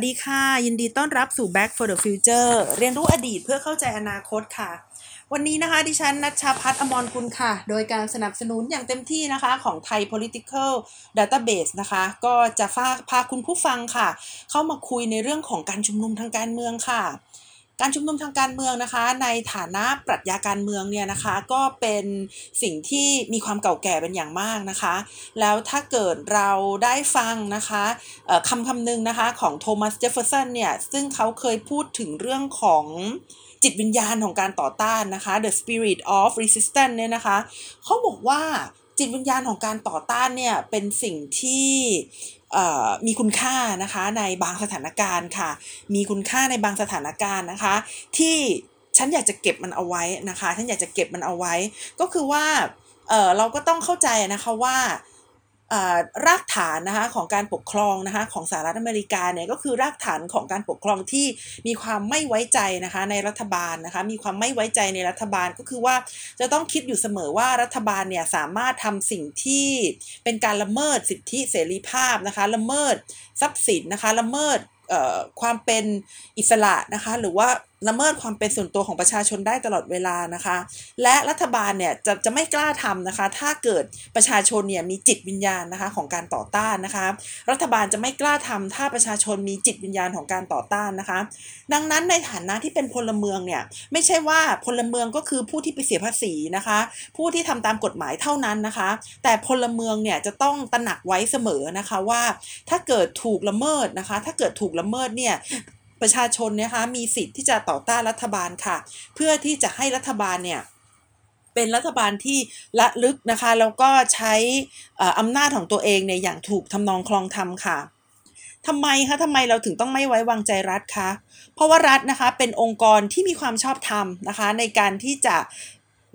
วัสดีค่ะ ยินดีต้อนรับสู่ Back for the Future เรียนรู้อดีตเพื่อเข้าใจอนาคตค่ะ วันนี้นะคะ ดิฉันนัชชาพัฒน์อมรคุณค่ะ โดยการสนับสนุนอย่างเต็มที่นะคะของไทย political database นะคะ ก็จะพาพาคุณผู้ฟังค่ะ เข้ามาคุยในเรื่องของการชุมนุมทางการเมืองค่ะ การชุมนุมทางการเมืองนะคะ ในฐานะปรัชญาการเมืองเนี่ยนะคะก็เป็นสิ่งที่มีความเก่าแก่เป็นอย่างมากนะคะ แล้วถ้าเกิดเราได้ฟังนะคะคำคำหนึ่งนะคะของโทมัสเจฟเฟอร์สันเนี่ยซึ่งเขาเคยพูดถึงเรื่องของจิตวิญญาณของการต่อต้านนะคะ the spirit of resistance เนี่ยนะคะเขาบอกว่าจิตวิญญาณของการต่อต้านเนี่ยเป็นสิ่งที่ มีคุณค่านะคะในบางสถานการณ์ค่ะ มีคุณค่าในบางสถานการณ์นะคะ ที่ฉันอยากจะเก็บมันเอาไว้นะคะ ฉันอยากจะเก็บมันเอาไว้ ก็คือว่าเออเราก็ต้องเข้าใจนะคะว่า รากฐานนะคะของการปกครองนะคะของสหรัฐอเมริกาเนี่ยก็คือรากฐานของการปกครองที่มีความไม่ไว้ใจนะคะในรัฐบาลนะคะมีความไม่ไว้ใจในรัฐบาลก็คือว่าจะต้องคิดอยู่เสมอว่ารัฐบาลเนี่ยสามารถทำสิ่งที่เป็นการละเมิดสิทธิเสรีภาพนะคะละเมิดทรัพย์สินนะคะละเมิดความเป็นอิสระนะคะหรือว่า ละเมิดความเป็นส่วนตัวของประชาชนได้ตลอดเวลานะคะ และรัฐบาลเนี่ยจะจะไม่กล้าทำนะคะ ถ้าเกิดประชาชนเนี่ยมีจิตวิญญาณนะคะของการต่อต้านนะคะ รัฐบาลจะไม่กล้าทำถ้าประชาชนมีจิตวิญญาณของการต่อต้านนะคะ ดังนั้นในฐานะที่เป็นพลเมืองเนี่ยไม่ใช่ว่าพลเมืองก็คือผู้ที่ไปเสียภาษีนะคะ ผู้ที่ทำตามกฎหมายเท่านั้นนะคะ แต่พลเมืองเนี่ยจะต้องตระหนักไว้เสมอนะคะว่า ถ้าเกิดถูกละเมิดนะคะ ถ้าเกิดถูกละเมิดเนี่ย ประชาชนเนะคะมีสิทธิ์ที่จะต่อต้านรัฐบาลค่ะ เพื่อที่จะให้รัฐบาลเนี่ยเป็นรัฐบาลที่ละลึกนะคะแล้วก็ใช้อำนาจของตัวเองเนี่ยอย่างถูกทำนองคลองธรรมค่ะทำไมคะทำไมเราถึงต้องไม่ไว้วางใจรัฐคะเพราะว่ารัฐนะคะเป็นองค์กรที่มีความชอบธรรมนะคะ ในการที่จะ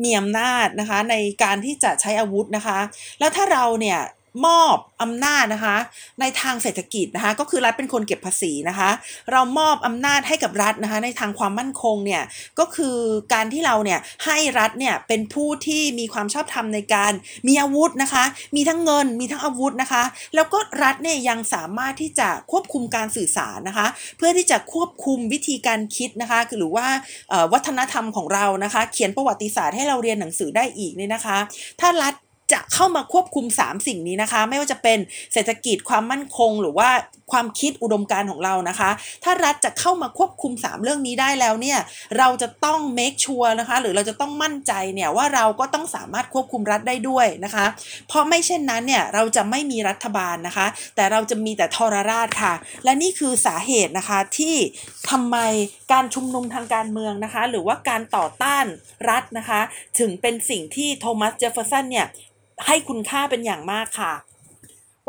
มีอำนาจนะคะในการที่จะใช้อาวุธนะคะ แล้วถ้าเราเนี่ย มอบอำนาจนะคะ ในทางเศรษฐกิจนะคะ ก็คือรัฐเป็นคนเก็บภาษีนะคะ เรามอบอำนาจให้กับรัฐนะคะ ในทางความมั่นคงเนี่ยก็คือการที่เราเนี่ยให้รัฐเนี่ยเป็นผู้ที่มีความชอบธรรมในการมีอาวุธนะคะ มีทั้งเงินมีทั้งอาวุธนะคะ แล้วก็รัฐเนี่ยยังสามารถที่จะควบคุมการสื่อสารนะคะ เพื่อที่จะควบคุมวิธีการคิดนะคะหรือว่าวัฒนธรรมของเรานะคะ เขียนประวัติศาสตร์ให้เราเรียนหนังสือได้อีกเนี่ยนะคะ ถ้ารัฐ จะเข้ามาควบคุม 3 สิ่งนี้นะคะ ไม่ว่าจะเป็นเศรษฐกิจความมั่นคง หรือว่าความคิดอุดมการของเรานะคะ ถ้ารัฐจะเข้ามาควบคุม 3 เรื่องนี้ได้แล้วเนี่ยเราจะต้อง make sure นะคะหรือเราจะต้องมั่นใจเนี่ยว่าเราก็ต้องสามารถควบคุมรัฐได้ด้วยนะคะ เพราะไม่เช่นนั้นเนี่ยเราจะไม่มีรัฐบาลนะคะ แต่เราจะมีแต่ทรราชค่ะ และนี่คือสาเหตุนะคะที่ทำไมการชุมนุมทางการเมืองนะคะ หรือว่าการต่อต้านรัฐนะคะ ถึงเป็นสิ่งที่โทมัสเจฟเฟอร์สันเนี่ยให้คุณค่าเป็นอย่างมากค่ะ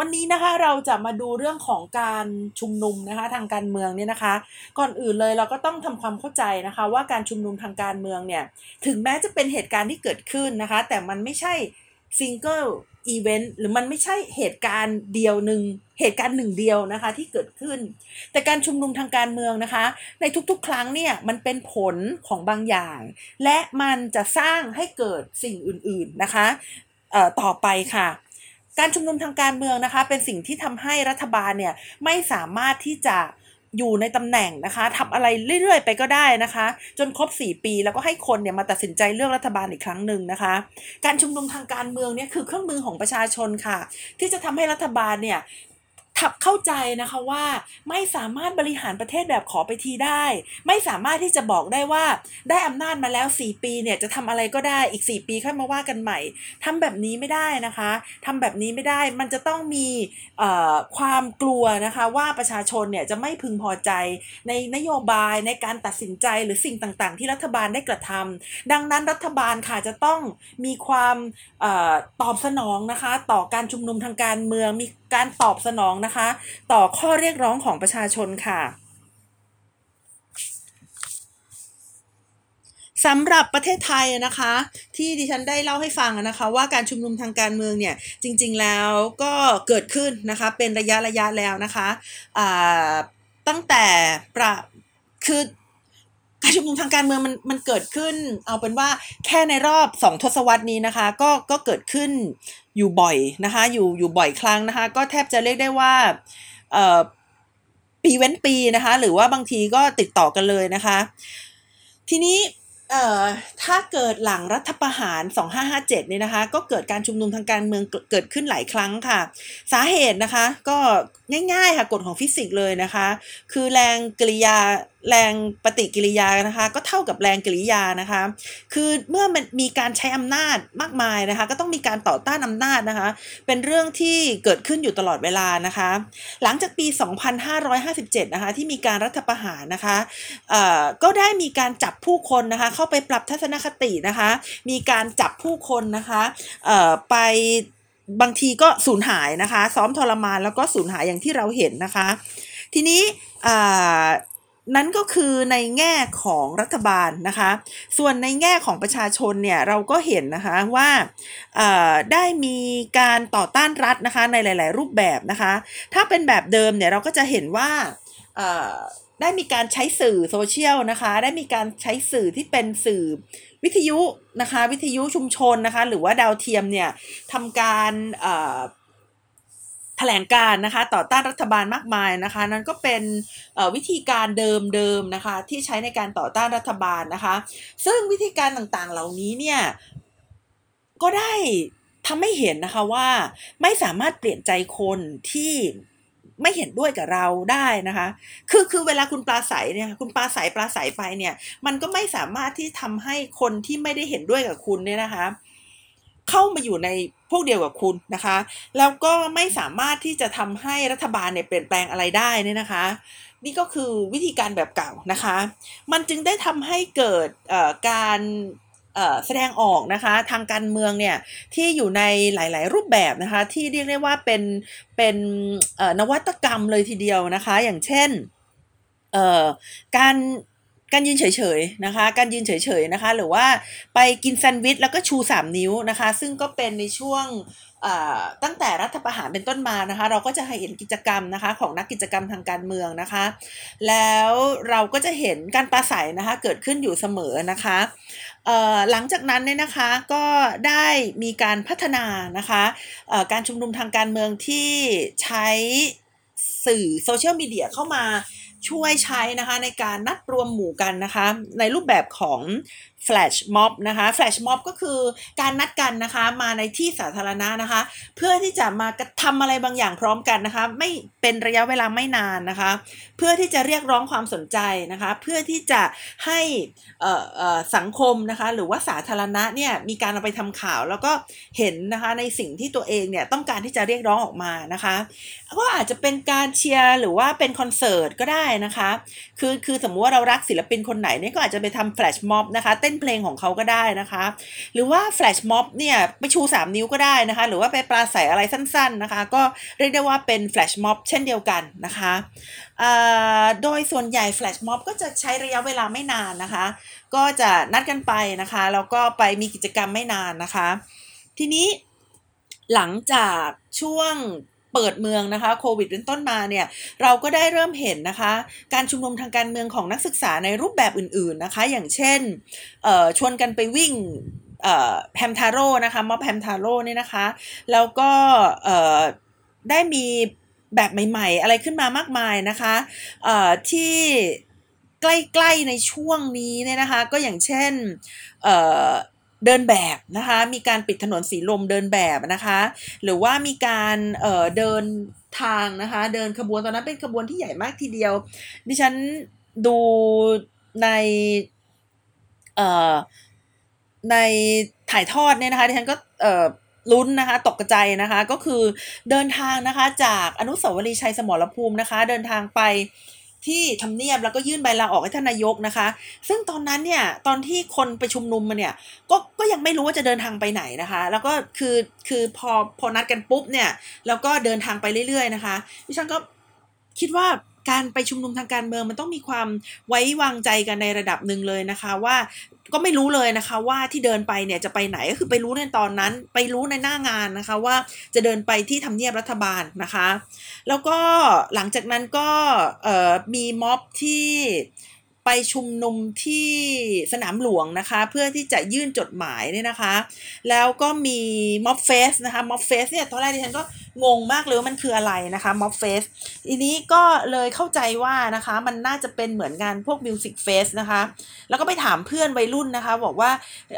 วันนี้นะคะเราจะมาดูเรื่องของการชุมนุมนะคะทางการเมืองเนี่ยนะคะ ก่อนอื่นเลยเราก็ต้องทำความเข้าใจนะคะ ว่าการชุมนุมทางการเมืองเนี่ยถึงแม้จะเป็นเหตุการณ์ที่เกิดขึ้นนะคะ แต่มันไม่ใช่ single event หรือมันไม่ใช่เหตุการณ์เดียวหนึ่งเหตุการณ์หนึ่งเดียวนะคะที่เกิดขึ้น แต่การชุมนุมทางการเมืองนะคะ ในทุกๆ ครั้งเนี่ยมันเป็นผลของบางอย่าง และมันจะสร้างให้เกิดสิ่งอื่นๆนะคะต่อไปค่ะ การชุมนุมทางการเมืองนะคะ เป็นสิ่งที่ทำให้รัฐบาลเนี่ยไม่สามารถที่จะอยู่ในตำแหน่งนะคะทำอะไรเรื่อยๆ ไปก็ได้นะคะ จนครบ 4 ปีแล้วก็ให้คนเนี่ยมาตัดสินใจเลือกรัฐบาลอีกครั้งหนึ่งนะคะ การชุมนุมทางการเมืองเนี่ยคือเครื่องมือของประชาชนค่ะ ที่จะทำให้รัฐบาลเนี่ย ทับเข้าใจนะคะว่าไม่สามารถบริหารประเทศแบบขอไปทีได้ ไม่สามารถที่จะบอกได้ว่าได้อำนาจมาแล้ว 4 ปีเนี่ยจะทำอะไรก็ได้อีก 4 ปีค่อยมาว่ากันใหม่ทำแบบนี้ไม่ได้นะคะทำแบบนี้ไม่ได้มันจะต้องมีเอ่อความกลัวนะคะว่าประชาชนเนี่ยจะไม่พึงพอใจในนโยบายในการตัดสินใจหรือสิ่งต่างๆ ที่รัฐบาลได้กระทำดังนั้นรัฐบาลค่ะจะต้องมีความอตอบสนองนะคะ ต่อการชุมนุมทางการเมืองมีการตอบสนองนะคะ ต่อข้อเรียกร้องของประชาชนค่ะสำหรับประเทศไทยนะคะ ที่ดิฉันได้เล่าให้ฟังนะคะ ว่าการชุมนุมทางการเมืองเนี่ยจริงๆแล้วก็เกิดขึ้นนะคะเป็นระยะระยะแล้วนะคะตั้งแต่ประคือ การชุมนุมทางการเมืองมันมันเกิดขึ้น เอาเป็นว่าแค่ในรอบสองทศวรรษนี้นะคะ ก็ก็เกิดขึ้นอยู่บ่อยนะคะ อยู่อยู่บ่อยครั้งนะคะ ก็แทบจะเรียกได้ว่าเอ่อปีเว้นปีนะคะ หรือว่าบางทีก็ติดต่อกันเลยนะคะ ทีนี้เอ่อถ้าเกิดหลังรัฐประหาร 2557เนี่ยนะคะ ก็เกิดการชุมนุมทางการเมืองเกิดขึ้นหลายครั้งค่ะ สาเหตุนะคะ ก็ง่ายๆค่ะกฎของฟิสิกส์เลยนะคะ คือแรงกริยา แรงปฏิกิริยานะคะ ก็เท่ากับแรงกริยานะคะ คือเมื่อมันมีการใช้อำนาจมากมายนะคะ ก็ต้องมีการต่อต้านอำนาจนะคะ เป็นเรื่องที่เกิดขึ้นอยู่ตลอดเวลานะคะ หลังจากปี 2557 นะคะ ที่มีการรัฐประหารนะคะก็ได้มีการจับผู้คนนะคะ เข้าไปปรับทัศนคตินะคะ มีการจับผู้คนนะคะไปบางทีก็สูญหายนะคะ ซ้อมทรมานแล้วก็สูญหายอย่างที่เราเห็นนะคะ ทีนี้ นั้นก็คือในแง่ของรัฐบาลนะคะ ส่วนในแง่ของประชาชนเนี่ยเราก็เห็นนะคะว่าได้มีการต่อต้านรัฐนะคะในหลาย ๆ รูปแบบนะคะ ถ้าเป็นแบบเดิมเนี่ยเราก็จะเห็นว่าได้มีการใช้สื่อโซเชียลนะคะ ได้มีการใช้สื่อที่เป็นสื่อวิทยุนะคะ วิทยุชุมชนนะคะ หรือว่าดาวเทียมเนี่ยทำการ แถลงการนะคะ ต่อต้านรัฐบาลมากมายนะคะ นั่นก็เป็นวิธีการเดิมๆนะคะ ที่ใช้ในการต่อต้านรัฐบาลนะคะ ซึ่งวิธีการต่างๆเหล่านี้เนี่ยก็ได้ทำให้เห็นนะคะว่าไม่สามารถเปลี่ยนใจคนที่ไม่เห็นด้วยกับเราได้นะคะ คือคือเวลาคุณปลาใสเนี่ยคุณปลาใสปลาใสไปเนี่ย มันก็ไม่สามารถที่ทำให้คนที่ไม่ได้เห็นด้วยกับคุณเนี่ยนะคะ เข้ามาอยู่ใน พวกเดียวกับคุณนะคะ แล้วก็ไม่สามารถที่จะทำให้รัฐบาลเนี่ยเปลี่ยนแปลงอะไรได้เนี่ยนะคะ นี่ก็คือวิธีการแบบเก่านะคะ มันจึงได้ทำให้เกิดการแสดงออกนะคะทางการเมืองเนี่ยที่อยู่ในหลาย ๆ รูปแบบนะคะ ที่เรียกได้ว่าเป็นเป็นนวัตกรรมเลยทีเดียวนะคะ อย่างเช่นการ การยืนเฉยๆนะคะ การยืนเฉยๆนะคะ หรือว่าไปกินแซนด์วิชแล้วก็ชู 3 นิ้วนะคะ ซึ่งก็เป็นในช่วงตั้งแต่รัฐประหารเป็นต้นมานะคะ เราก็จะเห็นกิจกรรมนะคะของนักกิจกรรมทางการเมืองนะคะ แล้วเราก็จะเห็นการปราศัยนะคะเกิดขึ้นอยู่เสมอนะคะหลังจากนั้นเนี่ยนะคะก็ได้มีการพัฒนานะคะการชุมนุมทางการเมืองที่ใช้สื่อโซเชียลมีเดียเข้ามา ช่วยใช้นะคะในการนัดรวมหมู่กันนะคะ ในรูปแบบของ แฟลชม็อบนะคะแฟลชม็อบก็คือการนัดกันนะคะมาในที่สาธารณะนะคะ เพื่อที่จะมากระทำอะไรบางอย่างพร้อมกันนะคะ ไม่เป็นระยะเวลาไม่นานนะคะ เพื่อที่จะเรียกร้องความสนใจนะคะ เพื่อที่จะให้สังคมนะคะหรือว่าสาธารณะเนี่ยมีการเอาไปทำข่าวแล้วก็เห็นนะคะในสิ่งที่ตัวเองเนี่ยต้องการที่จะเรียกร้องออกมานะคะ ก็อาจจะเป็นการเชียร์หรือว่าเป็นคอนเสิร์ตก็ได้นะคะ คือคือสมมุติว่าเรารักศิลปินคนไหนเนี่ยก็อาจจะไปทำแฟลชม็อบนะคะเต้นเพลงของเขาก็ได้นะคะ หรือว่าแฟลชม็อบเนี่ยไปชู 3 นิ้วก็ได้นะคะ หรือว่าไปปราศัยอะไรสั้นๆนะคะ ก็เรียกได้ว่าเป็นแฟลชม็อบเช่นเดียวกันนะคะโดยส่วนใหญ่แฟลชม็อบก็จะใช้ระยะเวลาไม่นานนะคะ ก็จะนัดกันไปนะคะแล้วก็ไปมีกิจกรรมไม่นานนะคะ ทีนี้หลังจากช่วง เปิดเมืองนะคะโควิดเป็นต้นมาเนี่ยเราก็ได้เริ่มเห็นนะคะ การชุมนุมทางการเมืองของนักศึกษาในรูปแบบอื่นๆนะคะ อย่างเช่นชวนกันไปวิ่งแฮมทาโร่นะคะม็อบแฮมทาโร่เนี่ยนะคะ แล้วก็ได้มีแบบใหม่ๆ อะไรขึ้นมามากมายนะคะที่ใกล้ๆในช่วงนี้เนี่ยนะคะ ก็อย่างเช่น เดินแบบนะคะ มีการปิดถนนสีลมเดินแบบนะคะ หรือว่ามีการเอ่อเดินทางนะคะ เดินขบวนตอนนั้นเป็นขบวนที่ใหญ่มากทีเดียว ดิฉันดูในเอ่อในถ่ายทอดเนี่ยนะคะดิฉันก็เอ่อลุ้นนะคะตกใจนะคะก็คือเดินทางนะคะจากอนุสาวรีย์ชัยสมรภูมินะคะ เดินทางไป ที่ทำเนียบแล้วก็ยื่นใบลาออกให้ท่านนายกนะคะ ซึ่งตอนนั้นเนี่ยตอนที่คนไปชุมนุมมาเนี่ยก็ก็ยังไม่รู้ว่าจะเดินทางไปไหนนะคะ แล้วก็คือคือพอพอนัดกันปุ๊บเนี่ยแล้วก็เดินทางไปเรื่อยๆนะคะดิฉันก็คิดว่า การไปชุมนุมทางการเมืองมันต้องมีความไว้วางใจกันในระดับหนึ่งเลยนะคะว่าก็ไม่รู้เลยนะคะว่าที่เดินไปเนี่ยจะไปไหนก็คือไปรู้ในตอนนั้น ไปรู้ในหน้างานนะคะว่าจะเดินไปที่ทำเนียบรัฐบาลนะคะ แล้วก็หลังจากนั้นก็มีม็อบที่ ไปชุมนุมที่สนามหลวงนะคะ เพื่อที่จะยื่นจดหมายเนี่ยนะคะ แล้วก็มีม็อบ fest นะคะม็อบ fest เนี่ยตอนแรกดิฉันก็งงมากเลยว่ามันคืออะไรนะคะม็อบ fest ทีนี้ก็เลยเข้าใจว่านะคะ มันน่าจะเป็นเหมือนงานพวก music fest นะคะ แล้วก็ไปถามเพื่อนวัยรุ่นนะคะ บอกว่า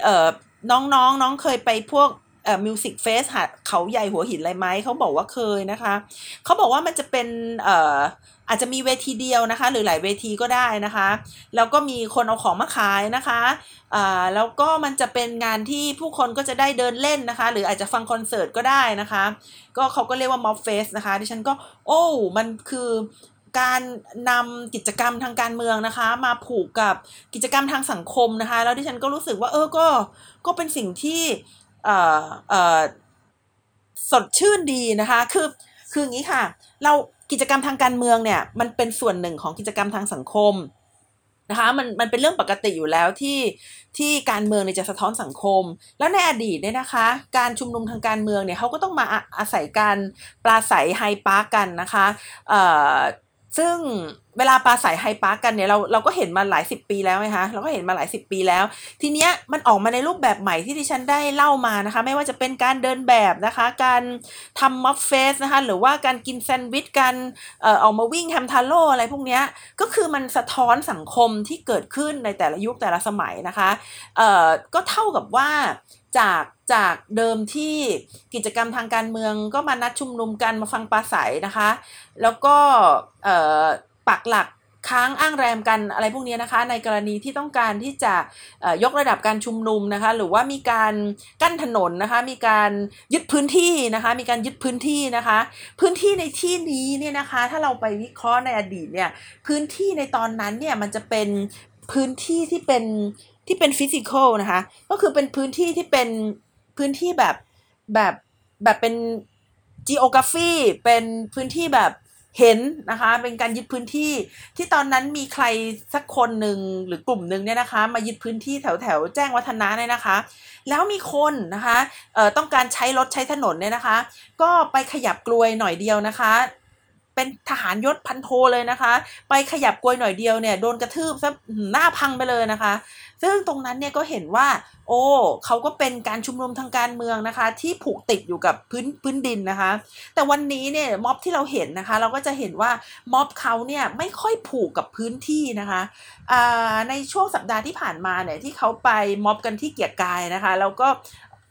เออน้องๆน้องเคยไปพวกเอ่อ music fest หาเขาใหญ่หัวหินอะไรไหมเขาบอกว่าเคยนะคะ เขาบอกว่ามันจะเป็นเอ่อ อาจจะมีเวทีเดียวนะคะ หรือหลายเวทีก็ได้นะคะแล้วก็มีคนเอาของมาขายนะคะอ่าแล้วก็มันจะเป็นงานที่ผู้คนก็จะได้เดินเล่นนะคะ หรืออาจจะฟังคอนเสิร์ตก็ได้นะคะ ก็เขาก็เรียกว่าม็อบเฟสนะคะดิฉันก็โอ้มันคือการนำกิจกรรมทางการเมืองนะคะ มาผูกกับกิจกรรมทางสังคมนะคะ แล้วดิฉันก็รู้สึกว่าเออก็ก็เป็นสิ่งที่เอ่อเอ่อสดชื่นดีนะคะ คือคืออย่างนี้ค่ะ เรา กิจกรรมทางการเมืองเนี่ยมันเป็นส่วนหนึ่งของกิจกรรมทางสังคมนะคะมันมันเป็นเรื่องปกติอยู่แล้วที่ที่การเมืองเนี่ยจะสะท้อนสังคม แล้วในอดีตเนี่ยนะคะ การชุมนุมทางการเมืองเนี่ยเขาก็ต้องมาอาศัยการปราศัยไฮปาร์กกันนะคะเอ่อซึ่ง เวลาปลาใสไฮปาร์กกันเนี่ยเราเราก็เห็นมาหลายสิบปีแล้วไงคะเราก็เห็นมาหลายสิบปีแล้ว ทีเนี้ยมันออกมาในรูปแบบใหม่ที่ดิฉันได้เล่ามานะคะ ไม่ว่าจะเป็นการเดินแบบนะคะ การทำมัฟเฟสนะคะ หรือว่าการกินแซนด์วิชการเอ่อออกมาวิ่งแฮมทาโร่อะไรพวกเนี้ยก็คือมันสะท้อนสังคมที่เกิดขึ้นในแต่ละยุคแต่ละสมัยนะคะเอ่อก็เท่ากับว่าจากจากเดิมที่กิจกรรมทางการเมืองก็มานัดชุมนุมกันมาฟังปราศัยนะคะ แล้วก็เอ่อ ปักหลักค้างอ้างแรมกันอะไรพวกนี้นะคะ ในกรณีที่ต้องการที่จะยกระดับการชุมนุมนะคะ หรือว่ามีการกั้นถนนนะคะ มีการยึดพื้นที่นะคะ มีการยึดพื้นที่นะคะ พื้นที่ในที่นี้เนี่ยนะคะ ถ้าเราไปวิเคราะห์ในอดีตเนี่ยพื้นที่ในตอนนั้นเนี่ยมันจะเป็นพื้นที่ที่เป็นที่เป็นฟิสิกอลนะคะ ก็คือเป็นพื้นที่ที่เป็นพื้นที่แบบแบบแบบเป็น geography เป็นพื้นที่แบบ เห็นนะคะ เป็นการยึดพื้นที่ที่ตอนนั้นมีใครสักคนหนึ่งหรือกลุ่มหนึ่งเนี่ยนะคะ มายึดพื้นที่แถวแถวแจ้งวัฒนะเนี่ยนะคะ แล้วมีคนนะคะเอ่อต้องการใช้รถใช้ถนนเนี่ยนะคะ ก็ไปขยับกลวยหน่อยเดียวนะคะเป็นทหารยศพันโทเลยนะคะ ไปขยับกลวยหน่อยเดียวเนี่ยโดนกระทืบซะหน้าพังไปเลยนะคะ ซึ่งตรงนั้นเนี่ยก็เห็นว่า โอ้เขาก็เป็นการชุมนุมทางการเมืองนะคะ ที่ผูกติดอยู่กับพื้นพื้นดินนะคะ แต่วันนี้เนี่ยม็อบที่เราเห็นนะคะ เราก็จะเห็นว่าม็อบเขาเนี่ยไม่ค่อยผูกกับพื้นที่นะคะในช่วงสัปดาห์ที่ผ่านมาเนี่ยที่เขาไปม็อบกันที่เกียรกายนะคะ แล้วก็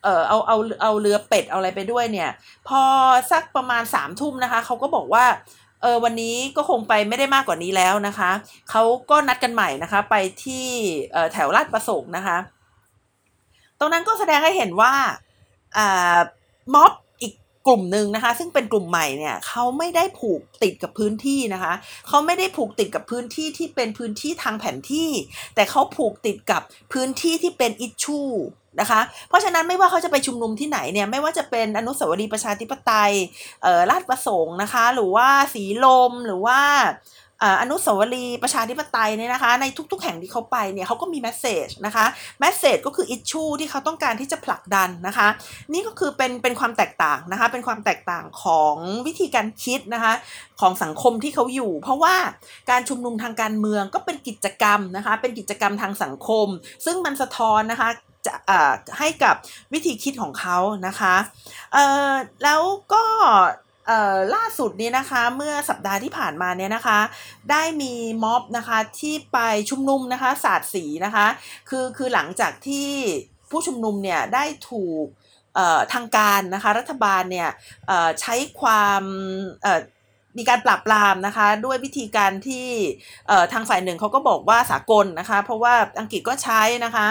เออเอาเอาเอาเรือเป็ดเอาอะไรไปด้วยเนี่ย พอสักประมาณสามทุ่มนะคะเขาก็บอกว่า เออวันนี้ก็คงไปไม่ได้มากกว่านี้แล้วนะคะ เขาก็นัดกันใหม่นะคะ ไปที่แถวลาดประสงค์นะคะ ตรงนั้นก็แสดงให้เห็นว่าม็อบ กลุ่มหนึ่งนะคะ ซึ่งเป็นกลุ่มใหม่เนี่ยเขาไม่ได้ผูกติดกับพื้นที่นะคะเขาไม่ได้ผูกติดกับพื้นที่ที่เป็นพื้นที่ทางแผนที่ แต่เขาผูกติดกับพื้นที่ที่เป็นอิชชูนะคะเพราะฉะนั้นไม่ว่าเขาจะไปชุมนุมที่ไหนเนี่ยไม่ว่าจะเป็นอนุสาวรีย์ประชาธิปไตยเออลาดประสงค์นะคะ หรือว่าสีลมหรือว่า อนุสาวรีย์ประชาธิปไตยเนี่ยนะคะ ในทุกๆ แห่งที่เขาไปเนี่ยเขาก็มี message นะคะ message ก็คือ issue ที่เขาต้องการที่จะผลักดันนะคะ นี่ก็คือเป็นเป็นความแตกต่างนะคะ เป็นความแตกต่างของวิธีการคิดนะคะของสังคมที่เขาอยู่ เพราะว่าการชุมนุมทางการเมืองก็เป็นกิจกรรมนะคะ เป็นกิจกรรมทางสังคม ซึ่งมันสะท้อนนะคะจะให้กับวิธีคิดของเขานะคะแล้วก็ ล่าสุดนี้นะคะเมื่อสัปดาห์ที่ผ่านมาเนี่ยนะคะ ได้มีม็อบนะคะที่ไปชุมนุมนะคะสาดสีนะคะ คือคือหลังจากที่ผู้ชุมนุมเนี่ยได้ถูกทางการนะคะรัฐบาลเนี่ยใช้ความมีการปราบปรามนะคะด้วยวิธีการที่ทางฝ่ายหนึ่งเขาก็บอกว่าสากลนะคะ เพราะว่าอังกฤษก็ใช้นะคะ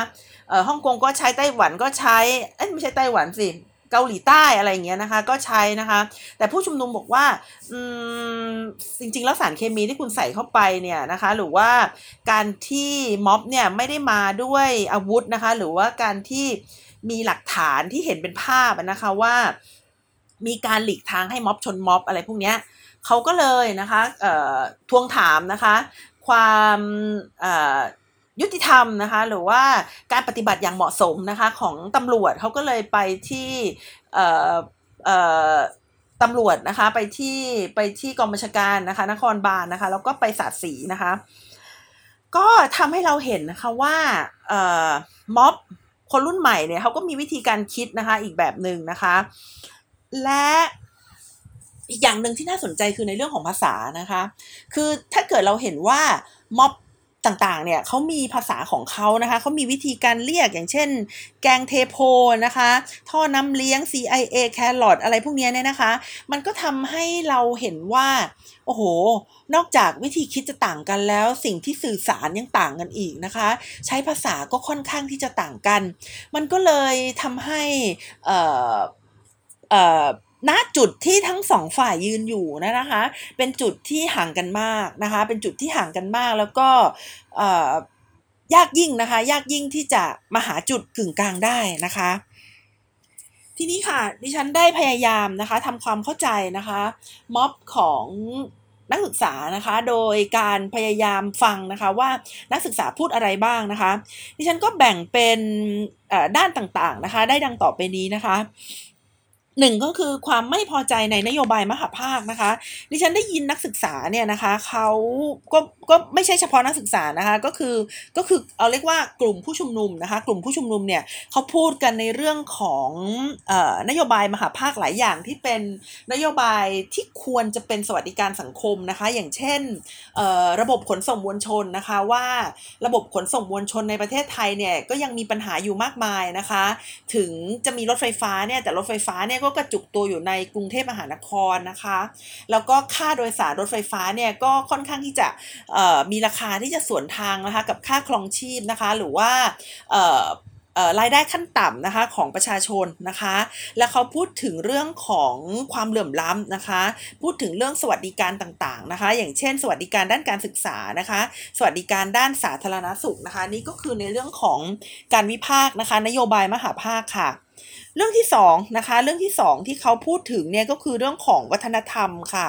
ฮ่องกงก็ใช้ไต้หวันก็ใช้เอ้ไม่ใช่ไต้หวันสิ เกาหลีใต้อะไรเงี้ยนะคะ ก็ใช้นะคะ แต่ผู้ชุมนุมบอกว่าอืมจริง ๆ แล้วสารเคมีที่คุณใส่เข้าไปเนี่ยนะคะ หรือว่าการที่ม็อบเนี่ยไม่ได้มาด้วยอาวุธนะคะ หรือว่าการที่มีหลักฐานที่เห็นเป็นภาพนะคะว่า มีการหลีกทางให้ม็อบชนม็อบอะไรพวกนี้เขาก็เลยนะคะทวงถามนะคะ ความ ยุติธรรมนะคะหรือว่าการปฏิบัติอย่างเหมาะสมนะคะของตำรวจเขาก็เลยไปที่ตำรวจนะคะไปที่ไปที่กองบัญชาการนะคะนครบาลนนะคะแล้วก็ไปสาดสีนะคะ ก็ทำให้เราเห็นนะคะว่าม็อบคนรุ่นใหม่เนี่ยเขาก็มีวิธีการคิดนะคะอีกแบบหนึ่งนะคะ และอีกอย่างหนึ่งที่น่าสนใจคือในเรื่องของภาษานะคะ คือถ้าเกิดเราเห็นว่าม็อบ ต่างๆ เนี่ยเขามีภาษาของเขานะคะเขามีวิธีการเรียกอย่างเช่น แกงเทโพนะคะ ท่อน้ำเลี้ยง CIA แครอทอะไรพวกนี้เนี่ยนะคะ มันก็ทำให้เราเห็นว่า โอ้โห นอกจากวิธีคิดจะต่างกันแล้ว สิ่งที่สื่อสารยังต่างกันอีกนะคะ ใช้ภาษาก็ค่อนข้างที่จะต่างกัน มันก็เลยทำให้เอ่อเอ่อ ณจุดที่ทั้งสองฝ่ายยืนอยู่นะคะ เป็นจุดที่ห่างกันมากนะคะ เป็นจุดที่ห่างกันมากแล้วก็ยากยิ่งนะคะ ยากยิ่งที่จะมาหาจุดกึ่งกลางได้นะคะ ทีนี้ค่ะ ดิฉันได้พยายามนะคะทำความเข้าใจนะคะม็อบของนักศึกษานะคะ โดยการพยายามฟังนะคะว่านักศึกษาพูดอะไรบ้างนะคะ ดิฉันก็แบ่งเป็นด้านต่างๆนะคะ ได้ดังต่อไปนี้นะคะ หนึ่งก็คือความไม่พอใจในนโยบายมหาภาคนะคะ ดิฉันได้ยินนักศึกษาเนี่ยนะคะเขาก็ก็ไม่ใช่เฉพาะนักศึกษานะคะก็คือก็คือเอาเรียกว่ากลุ่มผู้ชุมนุมนะคะ กลุ่มผู้ชุมนุมเนี่ยเขาพูดกันในเรื่องของนโยบายมหาภาคหลายอย่างที่เป็นนโยบายที่ควรจะเป็นสวัสดิการสังคมนะคะ อย่างเช่นระบบขนส่งมวลชนนะคะว่าระบบขนส่งมวลชนในประเทศไทยเนี่ยก็ยังมีปัญหาอยู่มากมายนะคะ ถึงจะมีรถไฟฟ้าเนี่ยแต่รถไฟฟ้าเนี่ยก็กระจุกตัวอยู่ในกรุงเทพมหานครนะคะ แล้วก็ค่าโดยสารรถไฟฟ้าเนี่ยก็ค่อนข้างที่จะมีราคาที่จะสวนทางนะคะกับค่าครองชีพนะคะ หรือว่ารายได้ขั้นต่ำนะคะของประชาชนนะคะ แล้วเขาพูดถึงเรื่องของความเหลื่อมล้ำนะคะ พูดถึงเรื่องสวัสดิการต่างๆนะคะ อย่างเช่น สวัสดิการด้านการศึกษานะคะ สวัสดิการด้านสาธารณสุขนะคะ นี่ก็คือในเรื่องของการวิพากษ์นะคะ นโยบายมหาภาคค่ะ เรื่องที่สองนะคะเรื่องที่สองที่เขาพูดถึงเนี่ยก็คือเรื่องของวัฒนธรรมค่ะ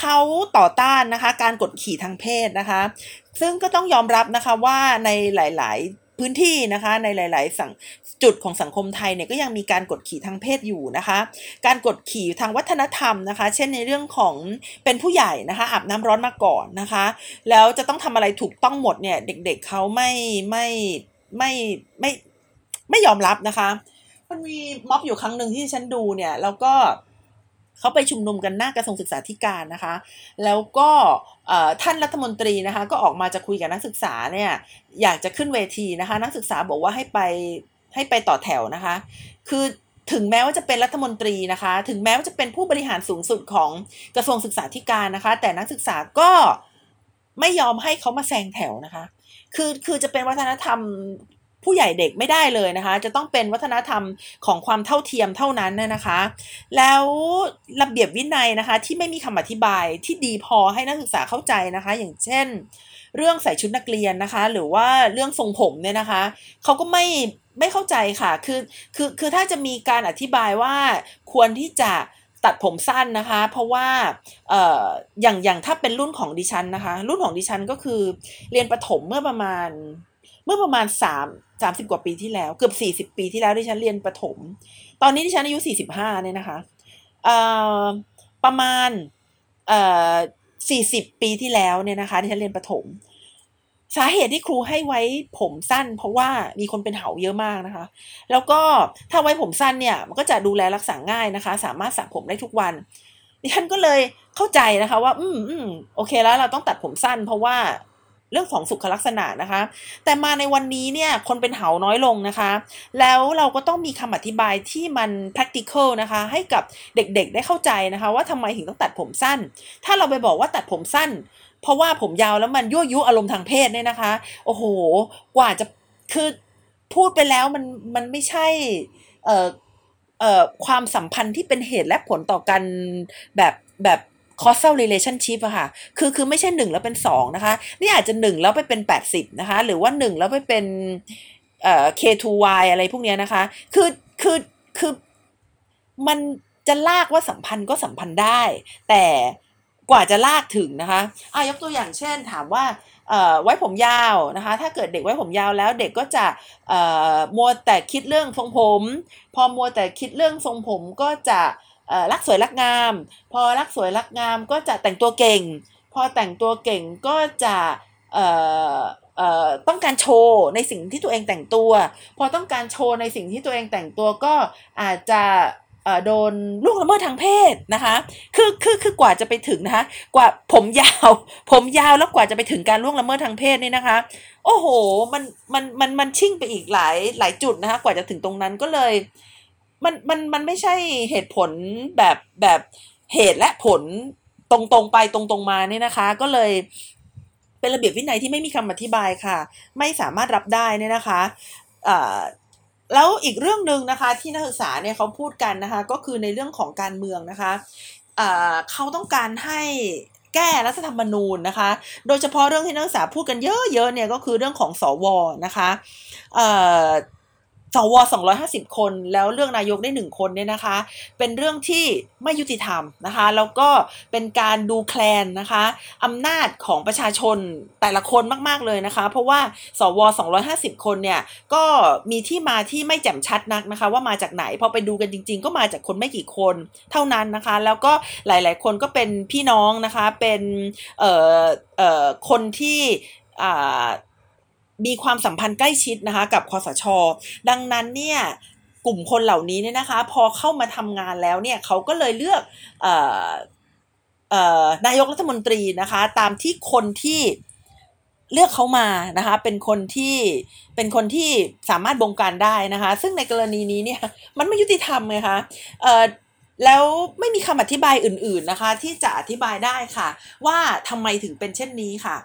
เขาต่อต้านนะคะการกดขี่ทางเพศนะคะ ซึ่งก็ต้องยอมรับนะคะว่าในหลาย ๆพื้นที่นะคะในหลาย ๆ สังจุดของสังคมไทยเนี่ยก็ยังมีการกดขี่ทางเพศอยู่นะคะ การกดขี่ทางวัฒนธรรมนะคะ เช่นในเรื่องของเป็นผู้ใหญ่นะคะอาบน้ำร้อนมาก่อนนะคะ แล้วจะต้องทำอะไรถูกต้องหมดเนี่ยเด็กๆเเขาไม่ไม่ไม่ไม่ไม่ยอมรับนะคะ มันมีม็อบอยู่ครั้งหนึ่งที่ฉันดูเนี่ย แล้วก็เขาไปชุมนุมกันหน้ากระทรวงศึกษาธิการนะคะ แล้วก็ท่านรัฐมนตรีนะคะ ก็ออกมาจะคุยกับนักศึกษาเนี่ยอยากจะขึ้นเวทีนะคะ นักศึกษาบอกว่าให้ไปให้ไปต่อแถวนะคะ คือถึงแม้ว่าจะเป็นรัฐมนตรีนะคะ ถึงแม้ว่าจะเป็นผู้บริหารสูงสุดของกระทรวงศึกษาธิการนะคะ แต่นักศึกษาก็ไม่ยอมให้เขามาแซงแถวนะคะ คือคือจะเป็นวัฒนธรรม ผู้ใหญ่เด็กไม่ได้เลยนะคะ จะต้องเป็นวัฒนธรรมของความเท่าเทียมเท่านั้นนะคะ แล้วระเบียบวินัยนะคะ ที่ไม่มีคำอธิบายที่ดีพอให้นักศึกษาเข้าใจนะคะ อย่างเช่น เรื่องใส่ชุดนักเรียนนะคะ หรือว่าเรื่องทรงผมเนี่ยนะคะเขาก็ไม่ไม่เข้าใจค่ะคือคือคือถ้าจะมีการอธิบายว่าควรที่จะตัดผมสั้นนะคะ เพราะว่าเอ่ออย่างอย่างถ้าเป็นรุ่นของดิฉันนะคะ รุ่นของดิฉันก็คือเรียนประถมเมื่อประมาณ มื่อประมาณสามสามสิบกว่าปีที่แล้วเกือบสี่สิบปีที่แล้วที่ฉันเรียนประถม ตอนนี้ที่ฉันอายุสี่สิบห้าเนี่ยนะคะอ่อประมาณอ่อสี่สิบปีที่แล้วเนี่ยนะคะที่ฉันเรียนประถม สาเหตุที่ครูให้ไว้ผมสั้น เพราะว่ามีคนเป็นเหาเยอะมากนะคะ แล้วก็ถ้าไว้ผมสั้นเนี่ยมันก็จะดูแลรักษาง่ายนะคะ สามารถสระผมได้ทุกวันดิฉันก็เลยเข้าใจนะคะว่า อืมอืมโอเคแล้วเราต้องตัดผมสั้น เพราะว่า เรื่องของสุขลักษณะนะคะ แต่มาในวันนี้เนี่ยคนเป็นเหาน้อยลงนะคะ แล้วเราก็ต้องมีคำอธิบายที่มัน practical นะคะ ให้กับเด็กๆได้เข้าใจนะคะ ว่าทำไมถึงต้องตัดผมสั้น ถ้าเราไปบอกว่าตัดผมสั้น เพราะว่าผมยาวแล้วมันยั่วยุอารมณ์ทางเพศเนี่ยนะคะ โอ้โห กว่าจะคือพูดไปแล้วมันมันไม่ใช่เอ่อเอ่อความสัมพันธ์ที่เป็นเหตุและผลต่อกันแบบแบบ causal relationship อะค่ะ คือคือไม่ใช่หนึ่งแล้วเป็นสองนะคะ นี่อาจจะหนึ่งแล้วไปเป็นแปดสิบนะคะ หรือว่าหนึ่งแล้วไปเป็นเอ่อ K2Y อะไรพวกเนี้ยนะคะ คือคือคือมันจะลากว่าสัมพันธ์ก็สัมพันธ์ได้ แต่กว่าจะลากถึงนะคะอะยกตัวอย่างเช่นถามว่าไว้ผมยาวนะคะ ถ้าเกิดเด็กไว้ผมยาวแล้วเด็กก็จะมัวแต่คิดเรื่องทรงผม พอมัวแต่คิดเรื่องทรงผมก็จะ รักสวยรักงาม พอรักสวยรักงามก็จะแต่งตัวเก่ง พอแต่งตัวเก่งก็จะต้องการโชว์ในสิ่งที่ตัวเองแต่งตัว พอต้องการโชว์ในสิ่งที่ตัวเองแต่งตัวก็อาจจะโดนล่วงละเมิดทางเพศนะคะคือคือคือกว่าจะไปถึงนะคะกว่าผมยาว ผมยาวแล้วกว่าจะไปถึงการล่วงละเมิดทางเพศนี่นะคะ โอ้โหมันมันมันมันชิ่งไปอีกหลายหลายจุดนะคะกว่าจะถึงตรงนั้นก็เลย มันมันมันไม่ใช่เหตุผลแบบแบบเหตุและผลตรงตรงไปตรงตรงมาเนี่ยนะคะ ก็เลยเป็นระเบียบวินัยที่ไม่มีคำอธิบายค่ะ ไม่สามารถรับได้เนี่ยนะคะแล้วอีกเรื่องหนึ่งนะคะที่นักศึกษาเนี่ยเขาพูดกันนะคะก็คือในเรื่องของการเมืองนะคะเขาต้องการให้แก้รัฐธรรมนูญนะคะ โดยเฉพาะเรื่องที่นักศึกษาพูดกันเยอะๆเนี่ยก็คือเรื่องของสวนะคะ สว250คนแล้วเรื่องนายกได้หนึ่งคนเนี่ยนะคะ เป็นเรื่องที่ไม่ยุติธรรมนะคะ แล้วก็เป็นการดูแคลนนะคะอำนาจของประชาชนแต่ละคนมากๆเลยนะคะ เพราะว่าสว250คนเนี่ยก็มีที่มาที่ไม่แจ่มชัดนักนะคะ ว่ามาจากไหนพอไปดูกันจริง ๆ ก็มาจากคนไม่กี่คนเท่านั้นนะคะ แล้วก็หลายๆ คนก็เป็นพี่น้องนะคะเป็นเอ่อเอ่อคนที่อ่า มีความสัมพันธ์ใกล้ชิดนะคะกับคอสช ดังนั้นเนี่ยกลุ่มคนเหล่านี้เนี่ยนะคะ พอเข้ามาทำงานแล้วเนี่ยเขาก็เลยเลือกนายกรัฐมนตรีนะคะ ตามที่คนที่เลือกเขามานะคะเป็นคนที่เป็นคนที่สามารถบงการได้นะคะ ซึ่งในกรณีนี้เนี่ยมันไม่ยุติธรรมไงคะแล้วไม่มีคำอธิบายอื่น ๆนะคะ ที่จะอธิบายได้ค่ะ ว่าทำไมถึงเป็นเช่นนี้ค่ะ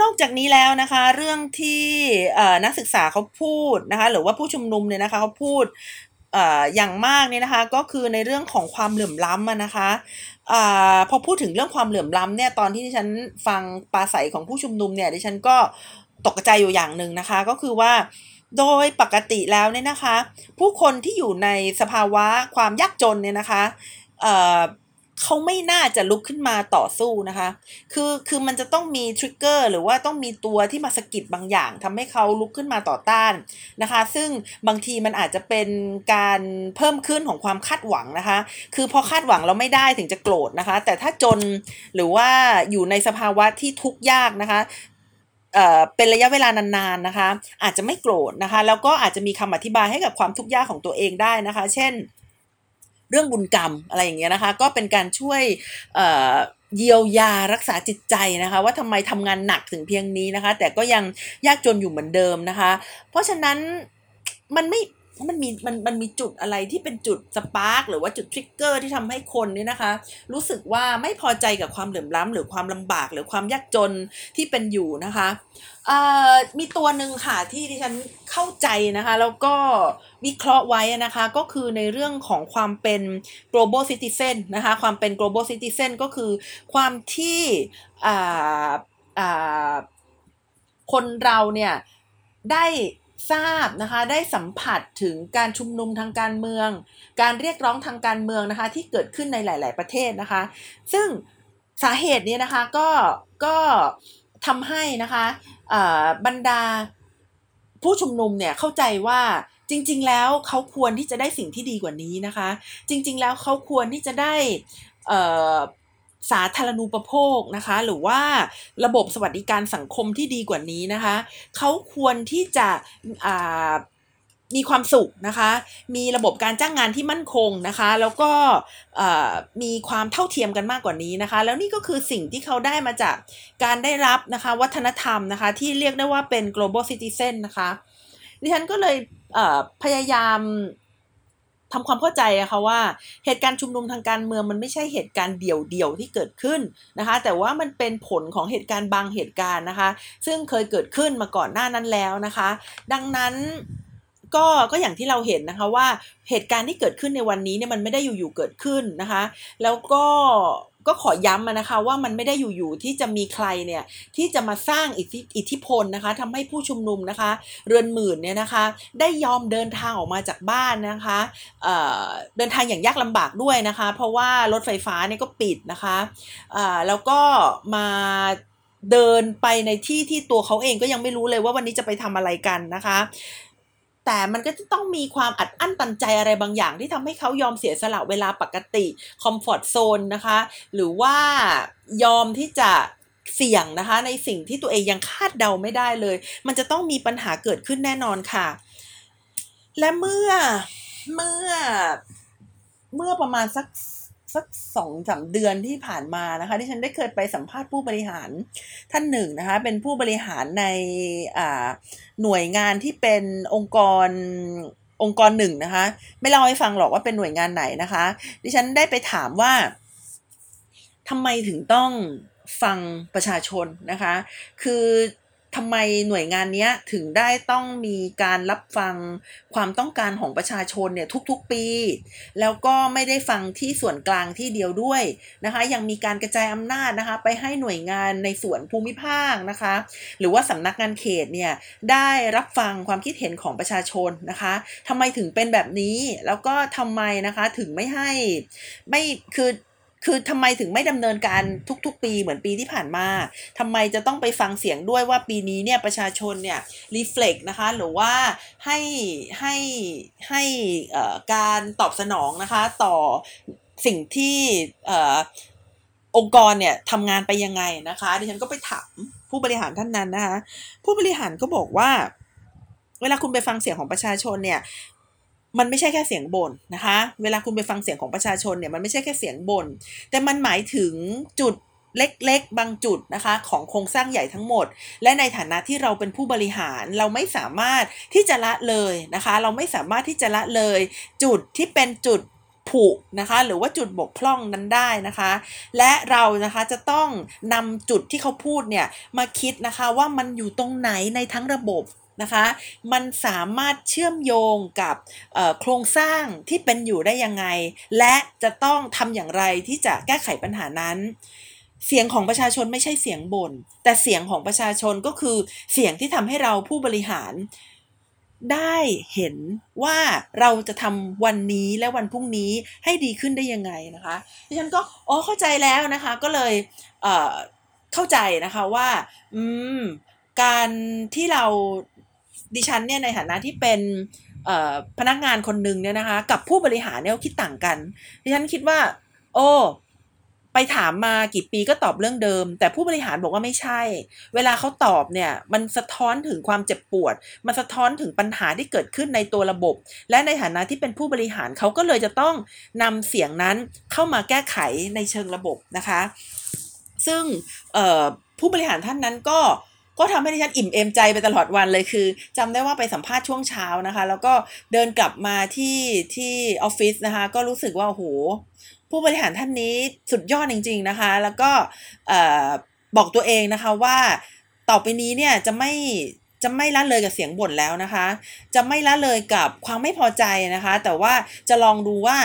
นอกจากนี้แล้วนะคะ เรื่องที่นักศึกษาเขาพูดนะคะหรือว่าผู้ชุมนุมเนี่ยนะคะเขาพูดอย่างมากเนี่ยนะคะก็คือในเรื่องของความเหลื่อมล้ำนะคะอพอพูดถึงเรื่องความเหลื่อมล้ำเนี่ยตอนที่ดิฉันฟังปาศัยของผู้ชุมนุมเนี่ยดิฉันก็ตกใจอยู่อย่างหนึ่งนะคะ ก็คือว่าโดยปกติแล้วเนี่ยนะคะ ผู้คนที่อยู่ในสภาวะความยากจนเนี่ยนะคะ เขาไม่น่าจะลุกขึ้นมาต่อสู้นะคะ คือคือมันจะต้องมีทริกเกอร์หรือว่าต้องมีตัวที่มาสกิดบางอย่างทำให้เขาลุกขึ้นมาต่อต้านนะคะ ซึ่งบางทีมันอาจจะเป็นการเพิ่มขึ้นของความคาดหวังนะคะ คือพอคาดหวังเราไม่ได้ถึงจะโกรธนะคะ แต่ถ้าจนหรือว่าอยู่ในสภาวะที่ทุกข์ยากนะคะเป็นระยะเวลานานๆนะคะ อาจจะไม่โกรธนะคะ แล้วก็อาจจะมีคำอธิบายให้กับความทุกข์ยากของตัวเองได้นะคะ เช่น เรื่องบุญกรรมอะไรอย่างเงี้ยนะคะ ก็เป็นการช่วยเยียวยารักษาจิตใจนะคะ ว่าทำไมทำงานหนักถึงเพียงนี้นะคะ แต่ก็ยังยากจนอยู่เหมือนเดิมนะคะ เพราะฉะนั้นมันไม่ มันมีมันมันมีจุดอะไรที่เป็นจุดสปาร์กหรือว่าจุดทริกเกอร์ที่ทำให้คนเนี่ยนะคะ รู้สึกว่าไม่พอใจกับความเหลื่อมล้ำหรือความลำบากหรือความยากจนที่เป็นอยู่นะคะมีตัวหนึ่งค่ะที่ดิฉันเข้าใจนะคะ แล้วก็วิเคราะห์ไว้นะคะ ก็คือในเรื่องของความเป็น global citizen นะคะ ความเป็น global citizen ก็คือความที่คนเราเนี่ยได้ ทราบนะคะได้สัมผัสถึงการชุมนุมทางการเมือง การเรียกร้องทางการเมืองนะคะที่เกิดขึ้นในหลาย ๆ ประเทศนะคะ ซึ่งสาเหตุนี้นะคะก็ก็ทำให้นะคะบรรดาผู้ชุมนุมเนี่ยเข้าใจว่าจริง ๆ แล้วเขาควรที่จะได้สิ่งที่ดีกว่านี้นะคะ จริง ๆ แล้วเขาควรที่จะได้ สาธารณูปโภคนะคะ หรือว่าระบบสวัสดิการสังคมที่ดีกว่านี้นะคะเขาควรที่จะมีความสุขนะคะ มีระบบการจ้างงานที่มั่นคงนะคะ แล้วก็มีความเท่าเทียมกันมากกว่านี้นะคะ แล้วนี่ก็คือสิ่งที่เขาได้มาจากการได้รับนะคะ วัฒนธรรมนะคะ ที่เรียกได้ว่าเป็น global citizen นะคะ ดิฉันก็เลยพยายาม ทำความเข้าใจอะคะว่าเหตุการณ์ชุมนุมทางการเมืองมันไม่ใช่เหตุการณ์เดี่ยวๆที่เกิดขึ้นนะคะ แต่ว่ามันเป็นผลของเหตุการณ์บางเหตุการณ์นะคะ ซึ่งเคยเกิดขึ้นมาก่อนหน้านั้นแล้วนะคะ ดังนั้นก็ก็อย่างที่เราเห็นนะคะว่าเหตุการณ์ที่เกิดขึ้นในวันนี้เนี่ยมันไม่ได้อยู่ๆเกิดขึ้นนะคะ แล้วก็ ก็ขอย้ำนะคะว่ามันไม่ได้อยู่ๆที่จะมีใครเนี่ยที่จะมาสร้างอิทธิพลนะคะทำให้ผู้ชุมนุมนะคะ เรือนหมื่นเนี่ยนะคะ ได้ยอมเดินทางออกมาจากบ้านนะคะเเดินทางอย่างยากลำบากด้วยนะคะ เพราะว่ารถไฟฟ้าเนี่ยก็ปิดนะคะแล้วก็มาเดินไปในที่ที่ตัวเขาเองก็ยังไม่รู้เลยว่าวันนี้จะไปทำอะไรกันนะคะ แต่มันก็จะต้องมีความอัดอั้นตันใจอะไรบางอย่างที่ทำให้เขายอมเสียสละเวลาปกติคอมฟอร์ทโซนนะคะ หรือว่ายอมที่จะเสี่ยงนะคะ ในสิ่งที่ตัวเองยังคาดเดาไม่ได้เลย มันจะต้องมีปัญหาเกิดขึ้นแน่นอนค่ะ และเมื่อเมื่อเมื่อประมาณสัก สักสองสาเดือนที่ผ่านมานะคะที่ฉันได้เคยไปสัมภาษณ์ผู้บริหารท่านหนึ่งนะคะเป็นผู้บริหารในหน่วยงานที่เป็นองค์กรองค์กรหนึ่งนะคะ ไม่เล่าให้ฟังหรอกว่าเป็นหน่วยงานไหนนะคะ ดิฉันได้ไปถามว่าทำไมถึงต้องฟังประชาชนนะคะ คือ ทำไมหน่วยงานนี้ถึงได้ต้องมีการรับฟังความต้องการของประชาชนเนี่ยทุกๆปี แล้วก็ไม่ได้ฟังที่ส่วนกลางที่เดียวด้วยนะคะ ยังมีการกระจายอำนาจนะคะ ไปให้หน่วยงานในส่วนภูมิภาคนะคะ หรือว่าสำนักงานเขตเนี่ยได้รับฟังความคิดเห็นของประชาชนนะคะทำไมถึงเป็นแบบนี้แล้วก็ทำไมนะคะถึงไม่ให้ไม่คือ คือทำไมถึงไม่ดำเนินการทุก ๆ ปีเหมือนปีที่ผ่านมาทำไมจะต้องไปฟังเสียงด้วยว่าปีนี้เนี่ยประชาชนเนี่ยรีเฟล็กนะคะหรือว่าให้ให้ให้การตอบสนองนะคะต่อสิ่งที่องค์กรเนี่ยทำงานไปยังไงนะคะดิฉันก็ไปถามผู้บริหารท่านนั้นนะคะผู้บริหารก็บอกว่า เวลาคุณไปฟังเสียงของประชาชนเนี่ย มันไม่ใช่แค่เสียงบน่นนะคะ เวลาคุณไปฟังเสียงของประชาชนเนี่ยมันไม่ใช่แค่เสียงบน่นแต่มันหมายถึงจุดเล็กๆ บางจุดนะคะของโครงสร้างใหญ่ทั้งหมด และในฐานะที่เราเป็นผู้บริหารเราไม่สามารถที่จะละเลยนะคะ เราไม่สามารถที่จะละเลย จุดที่เป็นจุดผุนะคะหรือว่าจุดบกพร่องนั้นได้นะคะ และเรานะคะจะต้องนำจุดที่เขาพูดเนี่ยมาคิดนะคะว่ามันอยู่ตรงไหนในทั้งระบบ นะคะ มันสามารถเชื่อมโยงกับโครงสร้างที่เป็นอยู่ได้ยังไง และจะต้องทำอย่างไรที่จะแก้ไขปัญหานั้น เสียงของประชาชนไม่ใช่เสียงบน่นแต่เสียงของประชาชนก็คือเสียงที่ทำให้เราผู้บริหาร ได้เห็นว่าเราจะทำวันนี้และวันพรุ่งนี้ให้ดีขึ้นได้ยังไงนะคะดิฉันก็อ๋อเข้าใจแล้วนะคะ ก็เลยเเข้าใจนะคะว่า อืมการที่เรา ดิฉันเนี่ยในฐานะที่เป็นพนักงานคนหนึ่งเนี่ยนะคะ กับผู้บริหารเนี่ยคิดต่างกัน ดิฉันคิดว่า โอ้ไปถามมากี่ปีก็ตอบเรื่องเดิม แต่ผู้บริหารบอกว่าไม่ใช่ เวลาเขาตอบเนี่ย มันสะท้อนถึงความเจ็บปวด มันสะท้อนถึงปัญหาที่เกิดขึ้นในตัวระบบ และในฐานะที่เป็นผู้บริหารเขาก็เลยจะต้องนำเสียงนั้นเข้ามาแก้ไขในเชิงระบบนะคะ ซึ่งผู้บริหารท่านนั้นก็ ก็ทำให้ดิฉันอิ่มเอมใจไปตลอดวันเลยคือจำได้ว่าไปสัมภาษณ์ช่วงเช้านะคะ แล้วก็เดินกลับมาที่ที่ออฟฟิศนะคะ ก็รู้สึกว่าโอ้โหผู้บริหารท่านนี้สุดยอดจริง ๆนะคะ แล้วก็บอกตัวเองนะคะว่าต่อไปนี้เนี่ยจะไม่จะไม่ละเลยกับเสียงบ่นแล้วนะคะ จะไม่ละเลยกับความไม่พอใจนะคะ แต่ว่าจะลองดูว่า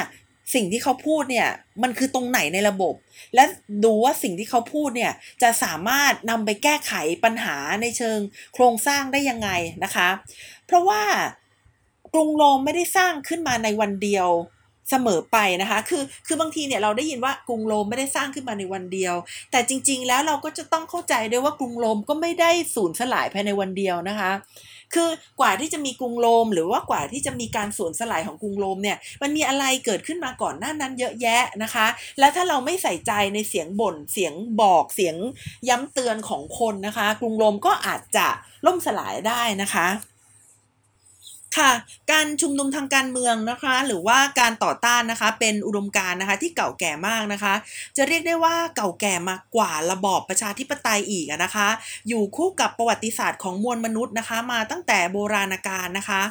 สิ่งที่เขาพูดเนี่ยมันคือตรงไหนในระบบ และดูว่าสิ่งที่เขาพูดเนี่ยจะสามารถนำไปแก้ไขปัญหาในเชิงโครงสร้างได้ยังไงนะคะ เพราะว่ากรุงโรมไม่ได้สร้างขึ้นมาในวันเดียวเสมอไปนะคะ คือ คือบางทีเนี่ยเราได้ยินว่ากรุงโรมไม่ได้สร้างขึ้นมาในวันเดียว แต่จริง ๆ แล้วเราก็จะต้องเข้าใจด้วยว่ากรุงโรมก็ไม่ได้สูญสลายภายในวันเดียวนะคะ คือกว่าที่จะมีกรุงโรม หรือว่ากว่าที่จะมีการสูญสลายของกรุงโรมเนี่ยมันมีอะไรเกิดขึ้นมาก่อนหน้านั้นเยอะแยะนะคะ แล้วถ้าเราไม่ใส่ใจในเสียงบ่นเสียงบอกเสียงย้ำเตือนของคนนะคะ กรุงโรมก็อาจจะล่มสลายได้นะคะ ค่ะการชุมนุมทางการเมืองนะคะ หรือว่าการต่อต้านนะคะ เป็นอุดมการณ์นะคะที่เก่าแก่มากนะคะ จะเรียกได้ว่าเก่าแก่มากกว่าระบอบประชาธิปไตยอีกนะคะ อยู่คู่กับประวัติศาสตร์ของมวลมนุษย์นะคะ มาตั้งแต่โบราณกาลนะคะ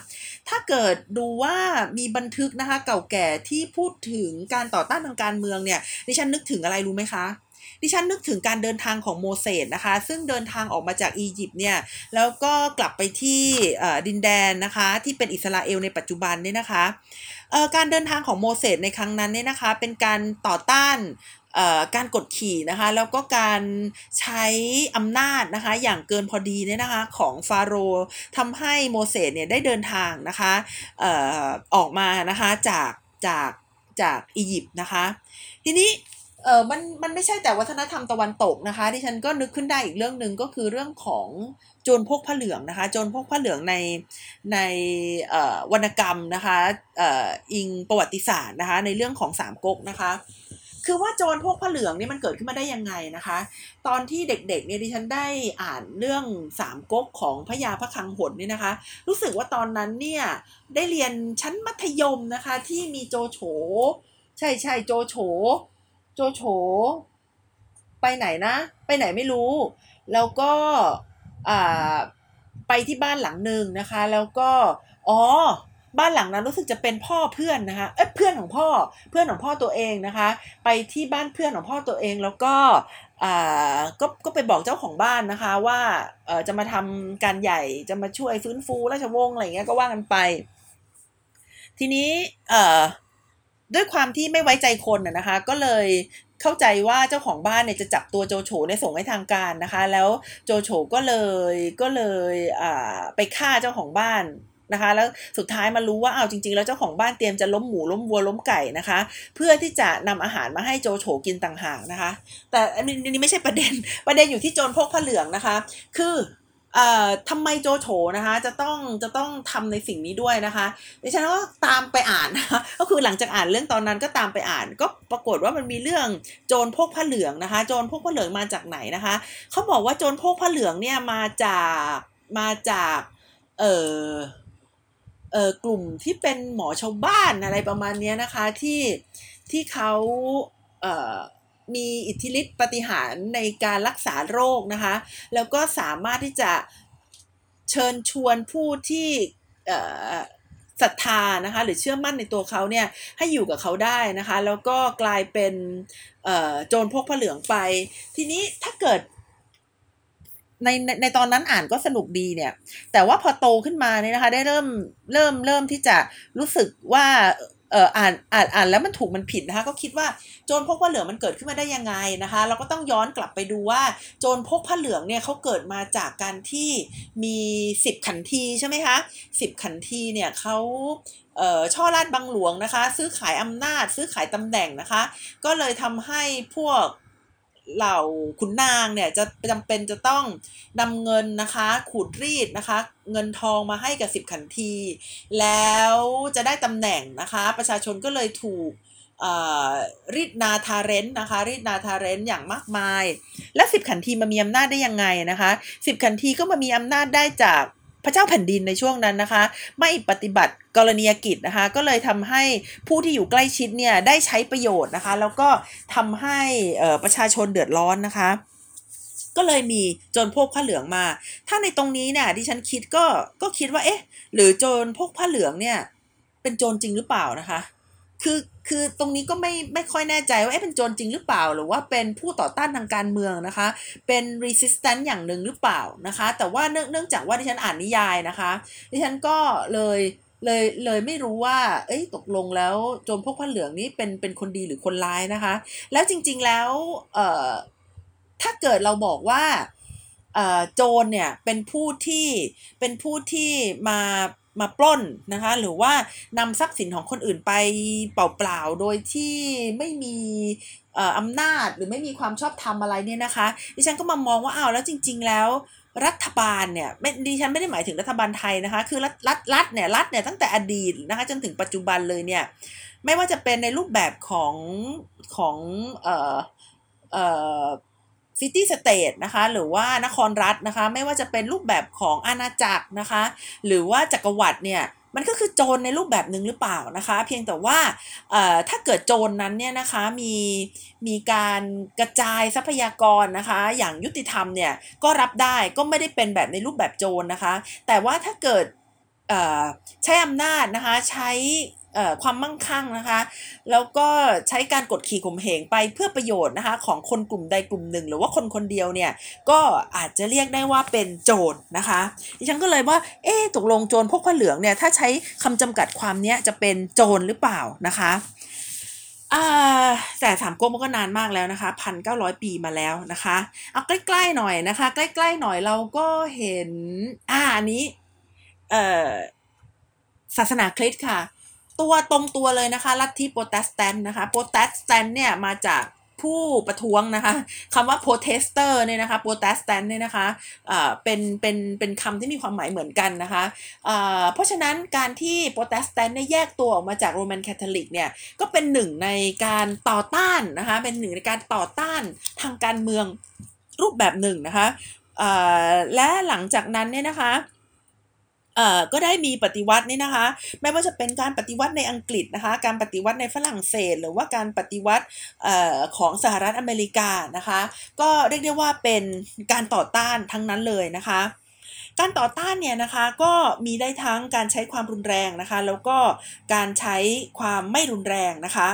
ถ้าเกิดดูว่ามีบันทึกนะคะ เก่าแก่ที่พูดถึงการต่อต้านทางการเมืองเนี่ยดิฉันนึกถึงอะไรรู้ไหมคะ ดิฉันนึกถึงการเดินทางของโมเสสนะคะ ซึ่งเดินทางออกมาจากอียิปต์เนี่ยแล้วก็กลับไปที่ดินแดนนะคะที่เป็นอิสราเอลในปัจจุบันเนี่ยนะคะการเดินทางของโมเสสในครั้งนั้นเนี่ยนะคะเป็นการต่อต้านการกดขี่นะคะแล้วก็การใช้อำนาจนะคะอย่างเกินพอดีเนี่ยนะคะของฟาโรห์ทำให้โมเสสเนี่ยได้เดินทางนะคะออออกมานะคะจากจากจากอียิปต์นะคะ ทีนี้ เออมันมันไม่ใช่แต่วัฒนธรรมตะวันตกนะคะที่ฉันก็นึกขึ้นได้อีกเรื่องหนึ่งก็คือเรื่องของโจรพกผ้าเหลืองนะคะโจรพกผ้าเหลืองในในวรรณกรรมนะคะอิงประวัติศาสตร์นะคะในเรื่องของสามก๊กนะคะคือว่าโจรพวกผ้าเหลืองนี่มันเกิดขึ้นมาได้ยังไงนะคะ ตอนที่เด็กๆเนี่ยดิฉันได้อ่านเรื่องสามก๊กของพระยาพระคังหดนี่นะคะ รู้สึกว่าตอนนั้นเนี่ยได้เรียนชั้นมัธยมนะคะที่มีโจโฉ ใช่ใช่โจโฉ โจโฉไปไหนนะ ไปไหนไม่รู้ แล้วก็ไปที่บ้านหลังหนึ่งนะคะ แล้วก็อ๋อบ้านหลังนั้นรู้สึกจะเป็นพ่อเพื่อนนะคะเอ้เพื่อนของพ่อเพื่อนของพ่อตัวเองนะคะ ไปที่บ้านเพื่อนของพ่อตัวเองแล้วก็อ่าก็ก็ไปบอกเจ้าของบ้านนะคะว่าเออจะมาทำการใหญ่จะมาช่วยฟื้นฟูราชวงศ์อะไรเงี้ยก็ว่ากันไป ทีนี้เออ ด้วยความที่ไม่ไว้ใจคนนะคะ ก็เลยเข้าใจว่าเจ้าของบ้านเนี่ยจะจับตัวโจโฉในส่งให้ทางการนะคะ แล้วโจโฉก็เลยก็เลยอ่าไปฆ่าเจ้าของบ้านนะคะ แล้วสุดท้ายมารู้ว่าเอาจริง ๆ แล้วเจ้าของบ้านเตรียมจะล้มหมูล้มวัวล้มไก่นะคะ เพื่อที่จะนำอาหารมาให้โจโฉกินต่างหากนะคะ แต่อันนี้นี่ไม่ใช่ประเด็นประเด็นอยู่ที่โจรพกผ้าเหลืองนะคะ คือ เอ่อทำไมโจโฉนะคะ จะต้องจะต้องทำในสิ่งนี้ด้วยนะคะดิฉันก็ตามไปอ่านนะคะก็คือหลังจากอ่านเรื่องตอนนั้นก็ตามไปอ่าน ก็ปรากฏว่ามันมีเรื่องโจรพกผ้าเหลืองนะคะ โจรพกผ้าเหลืองมาจากไหนนะคะเขาบอกว่าโจรพกผ้าเหลืองเนี่ยมาจากมาจากเอ่อเอ่อกลุ่มที่เป็นหมอชาวบ้านอะไรประมาณนี้นะคะที่ที่เขาเอ่อ มีอิทธิฤทธิปฏิหารในการรักษาโรคนะคะ แล้วก็สามารถที่จะเชิญชวนผู้ที่ศรัทธานะคะหรือเชื่อมั่นในตัวเขาเนี่ยให้อยู่กับเขาได้นะคะ แล้วก็กลายเป็นโจรพกผ้าเหลืองไป ทีนี้ถ้าเกิดในในในตอนนั้นอ่านก็สนุกดีเนี่ย แต่ว่าพอโตขึ้นมาเนี่ยนะคะ ได้เริ่มเริ่มเริ่มที่จะรู้สึกว่า เอ่ออ่านอ่านอ่านแล้วมันถูกมันผิดนะคะก็คิดว่าโจรพกผ้าเหลืองมันเกิดขึ้นมาได้ยังไงนะคะ เราก็ต้องย้อนกลับไปดูว่าโจรพกผ้าเหลืองเนี่ยเขาเกิดมาจากการที่มีสิบขันทีใช่ไหมคะสิบขันทีเนี่ยเขาเอ่อช่อราดบังหลวงนะคะ ซื้อขายอำนาจ ซื้อขายตำแหน่งนะคะ ก็เลยทำให้พวก เหล่าขุนนางเนี่ยจะจำเป็นจะต้องนำเงินนะคะขูดรีดนะคะ เงินทองมาให้กับสิบขันที แล้วจะได้ตำแหน่งนะคะ ประชาชนก็เลยถูกรีดนาทาเรนนะคะรีดนาทาเรนอย่างมากมาย และสิบขันทีมามีอำนาจได้ยังไงนะคะสิบขันทีก็มามีอำนาจได้จาก พระเจ้าแผ่นดินในช่วงนั้นนะคะ ไม่ปฏิบัติกรณียกิจนะคะ ก็เลยทำให้ผู้ที่อยู่ใกล้ชิดเนี่ยได้ใช้ประโยชน์นะคะ แล้วก็ทำให้ประชาชนเดือดร้อนนะคะ ก็เลยมีโจรพวกผ้าเหลืองมา ถ้าในตรงนี้เนี่ยดิฉันคิดก็ก็คิดว่าเอ๊ะ หรือโจรพวกผ้าเหลืองเนี่ย เป็นโจรจริงหรือเปล่านะคะ คือคือตรงนี้ก็ไม่ไม่ค่อยแน่ใจว่าเอ๊ะเป็นโจรจริงหรือเปล่า หรือว่าเป็นผู้ต่อต้านทางการเมืองนะคะ เป็น resistant อย่างหนึ่งหรือเปล่านะคะ แต่ว่าเนื่องเนื่องจากว่าดิฉันอ่านนิยายนะคะ ดิฉันก็เลยเลยเลยไม่รู้ว่า เอ้ยตกลงแล้วโจรพวกผ้าเหลืองนี้เป็นเป็นคนดีหรือคนร้ายนะคะ แล้วจริง ๆแล้วเอ่อถ้าเกิดเราบอกว่าโจรเนี่ยเป็นผู้ที่เป็นผู้ที่มา มาปล้นนะคะ หรือว่านำทรัพย์สินของคนอื่นไปเปล่าๆ โดยที่ไม่มีอำนาจหรือไม่มีความชอบธรรมอะไรเนี่ยนะคะ ดิฉันก็มามองว่าอ้าวแล้วจริง ๆ แล้วรัฐบาลเนี่ยไม่ดิฉันไม่ได้หมายถึงรัฐบาลไทยนะคะ คือรัฐรัฐรัฐเนี่ยรัฐเนี่ยตั้งแต่อดีตนะคะจนถึงปัจจุบันเลยเนี่ยไม่ว่าจะเป็นในรูปแบบของของเอ่อเอ่อ city state นะคะหรือว่านครรัฐนะคะ ไม่ว่าจะเป็นรูปแบบของอาณาจักรนะคะ หรือว่าจักรวรรดิเนี่ยมันก็คือโจรในรูปแบบหนึ่งหรือเปล่านะคะ เพียงแต่ว่าถ้าเกิดโจรนนั้นเนี่ยนะคะมีมีการกระจายทรัพยากรนะคะ อย่างยุติธรรมเนี่ยก็รับได้ก็ไม่ได้เป็นแบบในรูปแบบโจรนะคะ แต่ว่าถ้าเกิดใช้อำนาจนะคะใช้ ความมั่งคั่งนะคะ แล้วก็ใช้การกดขี่ข่มเหงไปเพื่อประโยชน์นะคะ ของคนกลุ่มใดกลุ่มหนึ่ง หรือว่าคนคนเดียวเนี่ยก็อาจจะเรียกได้ว่าเป็นโจรนะคะดิฉันก็เลยว่าเอ๊ตกลงโจรพวกผ้าเหลืองเนี่ยถ้าใช้คำจำกัดความเนี้ยจะเป็นโจรหรือเปล่านะคะอ่าแต่สามก๊กมันก็นานมากแล้วนะคะพันเก้าร้อยปีมาแล้วนะคะเอาใกล้ๆหน่อยนะคะ ใกล้ๆหน่อยเราก็เห็นอ่าอันนี้เอ่อศาสนาคริสต์ค่ะ ตัวตรงตัวเลยนะคะ ลัทธิโปรเตสแตนต์นะคะ โปรเตสแตนต์เนี่ยมาจากผู้ประท้วงนะคะคำว่า protester เนี่ยนะคะ protestant เนี่ยนะคะเป็นเป็นเป็นคำที่มีความหมายเหมือนกันนะคะะเพราะฉะนั้นการที่ protestant เนี่ยแยกตัวออกมาจาก roman catholic เนี่ยก็เป็นหนึ่งในการต่อต้านนะคะเป็นหนึ่งในการต่อต้านทางการเมืองรูปแบบหนึ่งนะคะและหลังจากนั้นเนี่ยนะคะ ก็ได้มีปฏิวัตินี่นะคะ ไม่ว่าจะเป็นการปฏิวัติในอังกฤษนะคะ การปฏิวัติในฝรั่งเศส หรือว่าการปฏิวัติอของสหรัฐอเมริกานะคะ ก็เรียกได้ว่าเป็นการต่อต้านทั้งนั้นเลยนะคะการต่อต้านเนี่ยนะคะก็มีได้ทั้งการใช้ความรุนแรงนะคะ แล้วก็การใช้ความไม่รุนแรงนะคะ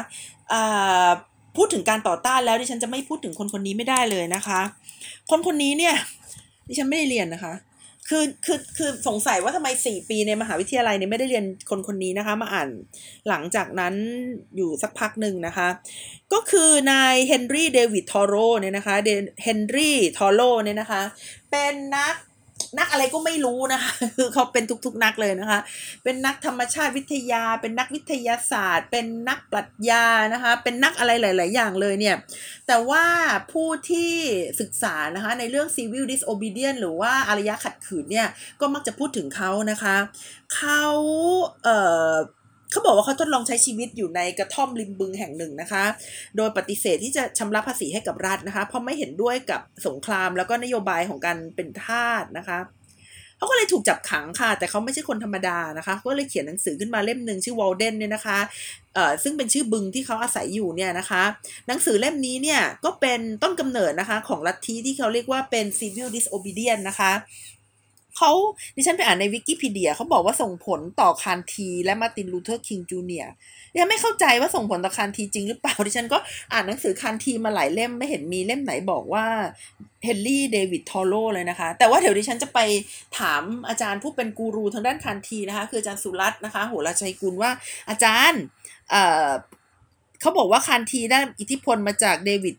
พูดถึงการต่อต้านแล้วดิฉันจะไม่พูดถึงคนคนนี้ไม่ได้เลยนะคะ คนคนนี้เนี่ยดิฉันไม่ได้เรียนนะคะ คือคือคือสงสัยว่าทำไมสี่ปีในมหาวิทยาลัยเนี่ยไม่ได้เรียนคนคนนี้นะคะ มาอ่านหลังจากนั้นอยู่สักพักหนึ่งนะคะ ก็คือนายเฮนรี่เดวิดทอโรเนี่ยนะคะเฮนรี่ทอโรเนี่ยนะคะ เป็นนัก นักอะไรก็ไม่รู้นะคะคือเขาเป็นทุกๆนักเลยนะคะ เป็นนักธรรมชาติวิทยา เป็นนักวิทยาศาสตร์ เป็นนักปรัชญานะคะ เป็นนักอะไรหลาย ๆ อย่างเลยเนี่ย แต่ว่าผู้ที่ศึกษานะคะในเรื่อง civil disobedience หรือว่าอารยะขัดขืนเนี่ยก็มักจะพูดถึงเขานะคะเขาเอ่อ เขาบอกว่าเขาทดลองใช้ชีวิตอยู่ในกระท่อมริมบึงแห่งหนึ่งนะคะ โดยปฏิเสธที่จะชำระภาษีให้กับรัฐนะคะ เพราะไม่เห็นด้วยกับสงครามแล้วก็นโยบายของการเป็นทาสนะคะเขาก็เลยถูกจับขังค่ะ แต่เขาไม่ใช่คนธรรมดานะคะเขาเลยเขียนหนังสือขึ้นมาเล่มหนึ่งชื่อวอลเดนเนี่ยนะคะเอ่อซึ่งเป็นชื่อบึงที่เขาอาศัยอยู่เนี่ยนะคะ หนังสือเล่มนี้เนี่ยก็เป็นต้นกำเนิดนะคะของลัทธิที่เขาเรียกว่าเป็น civil disobedience นะคะ เขาดิฉันไปอ่านในวิกิพีเดียเขาบอกว่าส่งผลต่อคานที และมาร์ตินลูเทอร์คิงจูเนียร์ยังไม่เข้าใจว่าส่งผลต่อคานทีจริงหรือเปล่าดิฉันก็อ่านหนังสือคานทีมาหลายเล่มไม่เห็นมีเล่มไหนบอกว่าเฮนรี่เดวิดทอโรเลยนะคะ แต่ว่าเดี๋ยวดิฉันจะไปถามอาจารย์ผู้เป็นกูรูทางด้านคานทีนะคะ คืออาจารย์สุรัตน์นะคะโหราชัยกุลว่าอาจารย์เอ่อเขาบอกว่าคานทีได้อิทธิพลมาจากเดวิด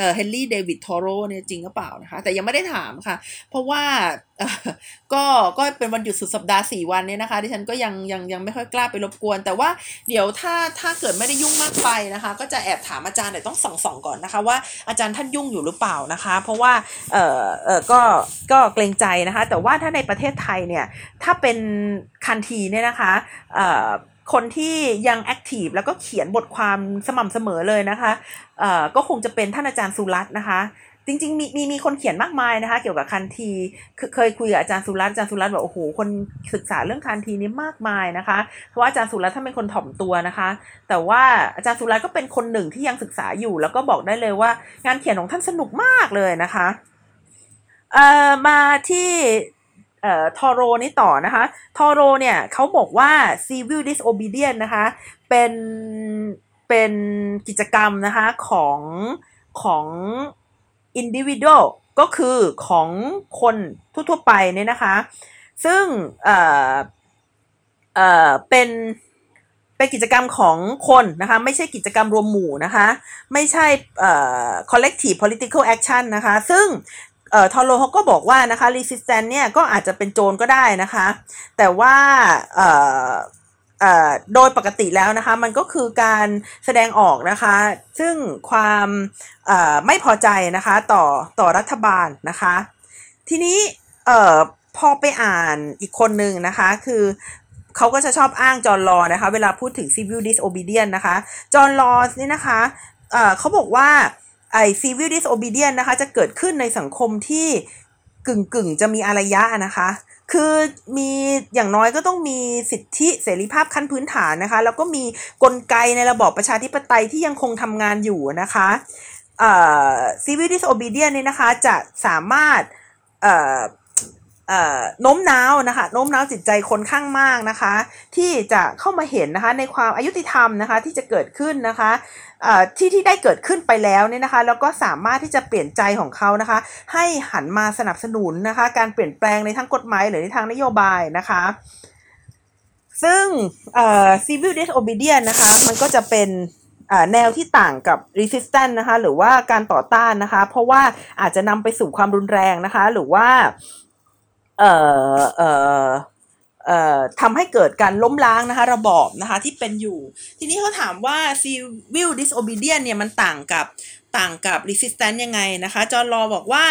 เออเฮนรี่เดวิดทอโรเนี่ยจริงหรือเปล่านะคะ แต่ยังไม่ได้ถามค่ะ เพราะว่าก็ก็เป็นวันหยุดสุดสัปดาห์สี่วันเนี่ยนะคะที่ฉันก็ยังยังยังไม่ค่อยกล้าไปรบกวน แต่ว่าเดี๋ยวถ้าถ้าเกิดไม่ได้ยุ่งมากไปนะคะ ก็จะแอบถามอาจารย์แต่ต้องส่องส่องก่อนนะคะ ว่าอาจารย์ท่านยุ่งอยู่หรือเปล่านะคะ เพราะว่าเออเออก็ก็เกรงใจนะคะ แต่ว่าถ้าในประเทศไทยเนี่ยถ้าเป็นคันทีเนี่ยนะคะเออ คนที่ยังแอคทีฟแล้วก็เขียนบทความสม่ำเสมอเลยนะคะเอ่อก็คงจะเป็นท่านอาจารย์สุรัตน์นะคะ จริง ๆ มีมีมีคนเขียนมากมายนะคะ เกี่ยวกับคันทีเคยคุยกับอาจารย์สุรัตน์อาจารย์สุรัตน์บอกโอ้โหคนศึกษาเรื่องคันทีนี้มากมายนะคะ เพราะว่าอาจารย์สุรัตน์ท่านเป็นคนถ่อมตัวนะคะ แต่ว่าอาจารย์สุรัตน์ก็เป็นคนหนึ่งที่ยังศึกษาอยู่ แล้วก็บอกได้เลยว่างานเขียนของท่านสนุกมากเลยนะคะเอ่อมาที่ เอ่อทอโรนี่ต่อนะคะทอโรเนี่ยเขาบอกว่า civil disobedience นะคะเป็นเป็นกิจกรรมนะคะของของ individual ก็คือของคนทั่วๆไปเนี่ยนะคะ ซึ่งเอ่อเอ่อเป็นเป็นกิจกรรมของคนนะคะ ไม่ใช่กิจกรรมรวมหมู่นะคะ ไม่ใช่เอ่อ collective political action นะคะ ซึ่ง เอ่อทอโลเขาก็บอกว่านะคะ resistance เนี่ยก็อาจจะเป็นโจรก็ได้นะคะ แต่ว่าเอ่อเอ่อโดยปกติแล้วนะคะ มันก็คือการแสดงออกนะคะ ซึ่งความเอ่อไม่พอใจนะคะต่อต่อรัฐบาลนะคะ ทีนี้เอ่อพอไปอ่านอีกคนหนึ่งนะคะ คือเขาก็จะชอบอ้างจอร์ลอนะคะ เวลาพูดถึง civil disobedience นะคะ จอร์ลอนี่นะคะเอ่อเขาบอกว่า ไอ civil disobedience นะคะจะเกิดขึ้นในสังคมที่กึ่งกึ่งจะมีอารยะนะคะ คือมีอย่างน้อยก็ต้องมีสิทธิเสรีภาพขั้นพื้นฐานนะคะ แล้วก็มีกลไกในระบอบประชาธิปไตยที่ยังคงทำงานอยู่นะคะเอ่อ civil disobedience นี่นะคะจะสามารถเอ่อ โน้มน้าวนะคะโน้มน้าวจิตใจคนข้างมากนะคะ ที่จะเข้ามาเห็นนะคะในความอายุติธรรมนะคะที่จะเกิดขึ้นนะคะที่ที่ได้เกิดขึ้นไปแล้วเนี่ยนะคะแล้วก็สามารถที่จะเปลี่ยนใจของเขานะคะ ให้หันมาสนับสนุนนะคะ การเปลี่ยนแปลงในทางกฎหมายหรือในทางนโยบายนะคะ ซึ่ง civil disobedience นะคะมันก็จะเป็นแนวที่ต่างกับ resistance นะคะหรือว่าการต่อต้านนะคะ เพราะว่าอาจจะนำไปสู่ความรุนแรงนะคะ หรือว่า เอ่อเอ่อทำให้เกิดการล้มล้างนะคะระบอบนะคะที่เป็นอยู่ ทีนี้เขาถามว่า civil disobedience เนี่ยมันต่างกับต่างกับ resistance ยังไงนะคะ จอร์รอบอกว่า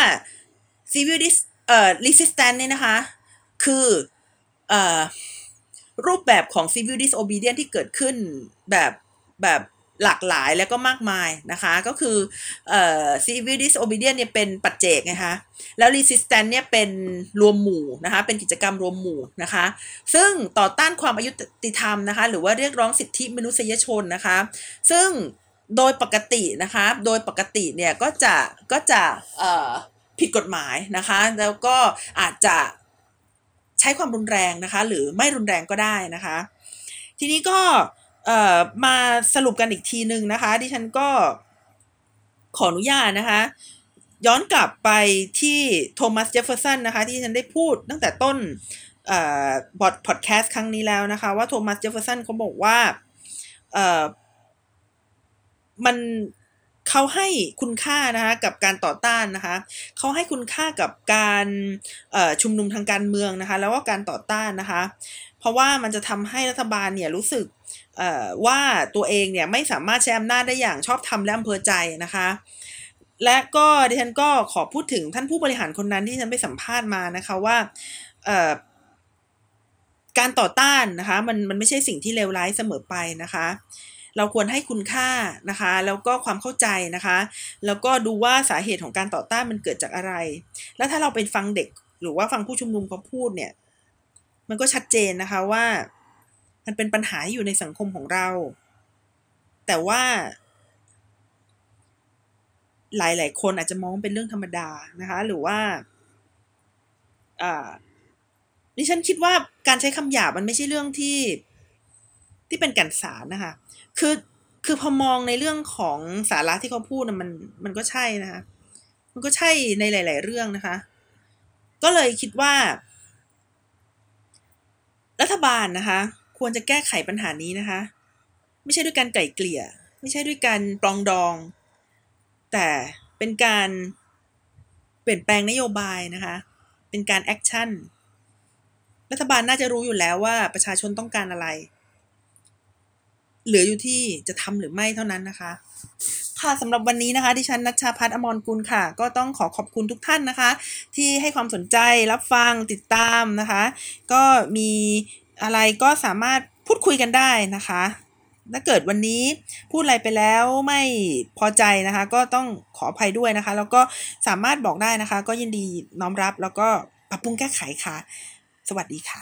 civil dis เอ่อ resistance เนี่ยนะคะ คือเอ่อรูปแบบของ civil disobedience ที่เกิดขึ้นแบบแบบ หลากหลายแล้วก็มากมายนะคะ ก็คือเอ่อ civil disobedience เนี่ยเป็นปัจเจกนะคะแล้ว resistance เนี่ยเป็นรวมหมู่นะคะเป็นกิจกรรมรวมหมู่นะคะ ซึ่งต่อต้านความอายุติธรรมนะคะ หรือว่าเรียกร้องสิทธิมนุษยชนนะคะ ซึ่งโดยปกตินะคะ โดยปกติเนี่ยก็จะก็จะเอ่อผิดกฎหมายนะคะ แล้วก็อาจจะใช้ความรุนแรงนะคะ หรือไม่รุนแรงก็ได้นะคะ ทีนี้ก็เอ่อมาสรุปกันอีกทีหนึ่งนะคะ ดิฉันก็ขออนุญาตนะคะ ย้อนกลับไปที่โทมัสเจฟเฟอร์สันนะคะ ดิฉันได้พูดตั้งแต่ต้นบอดพอดแคสต์ครั้งนี้แล้วนะคะ ว่าโทมัสเจฟเฟอร์สันเขาบอกว่าเอ่อมันเขาให้คุณค่านะคะกับการต่อต้านนะคะเขาให้คุณค่ากับการชุมนุมทางการเมืองนะคะ แล้วก็การต่อต้านนะคะ เพราะว่ามันจะทำให้รัฐบาลเนี่ยรู้สึก ว่าตัวเองเนี่ยไม่สามารถใช้อำนาจได้อย่างชอบธรรมและอำเภอใจนะคะ และก็ดิฉันก็ขอพูดถึงท่านผู้บริหารคนนั้นที่ฉันไปสัมภาษณ์มานะคะว่าการต่อต้านนะคะมันมันไม่ใช่สิ่งที่เลวร้ายเสมอไปนะคะ เราควรให้คุณค่านะคะ แล้วก็ความเข้าใจนะคะ แล้วก็ดูว่าสาเหตุของการต่อต้านมันเกิดจากอะไร แล้วถ้าเราเป็นฟังเด็กหรือว่าฟังผู้ชุมนุมเขาพูดเนี่ย มันก็ชัดเจนนะคะว่า มันเป็นปัญหาอยู่ในสังคมของเรา แต่ว่า หลายๆ คนอาจจะมองเป็นเรื่องธรรมดานะคะ หรือว่าอ่าดิฉันคิดว่าการใช้คำหยาบมันไม่ใช่เรื่องที่ที่เป็นแก่นสารนะคะ คือคือพอมองในเรื่องของสาระที่เขาพูดนะมันมันก็ใช่นะคะ มันก็ใช่ในหลาย ๆ เรื่องนะคะ ก็เลยคิดว่า รัฐบาลนะคะ ควรจะแก้ไขปัญหานี้นะคะ ไม่ใช่ด้วยการไก่เกลี่ย ไม่ใช่ด้วยการปลองดอง แต่เป็นการเปลี่ยนแปลงนโยบายนะคะ เป็นการ action รัฐบาลน่าจะรู้อยู่แล้วว่าประชาชนต้องการอะไร เหลืออยู่ที่จะทำหรือไม่เท่านั้นนะคะ ค่ะสำหรับวันนี้นะคะ ดิฉันนัชชาพัฒน์อมรกุลค่ะ ก็ต้องขอขอบคุณทุกท่านนะคะ ที่ให้ความสนใจรับฟังติดตามนะคะ ก็มี อะไรก็สามารถพูดคุยกันได้นะคะถ้าเกิดวันนี้พูดอะไรไปแล้วไม่พอใจนะคะ ก็ต้องขออภัยด้วยนะคะ แล้วก็สามารถบอกได้นะคะ ก็ยินดีน้อมรับแล้วก็ปรับปรุงแก้ไขค่ะ สวัสดีค่ะ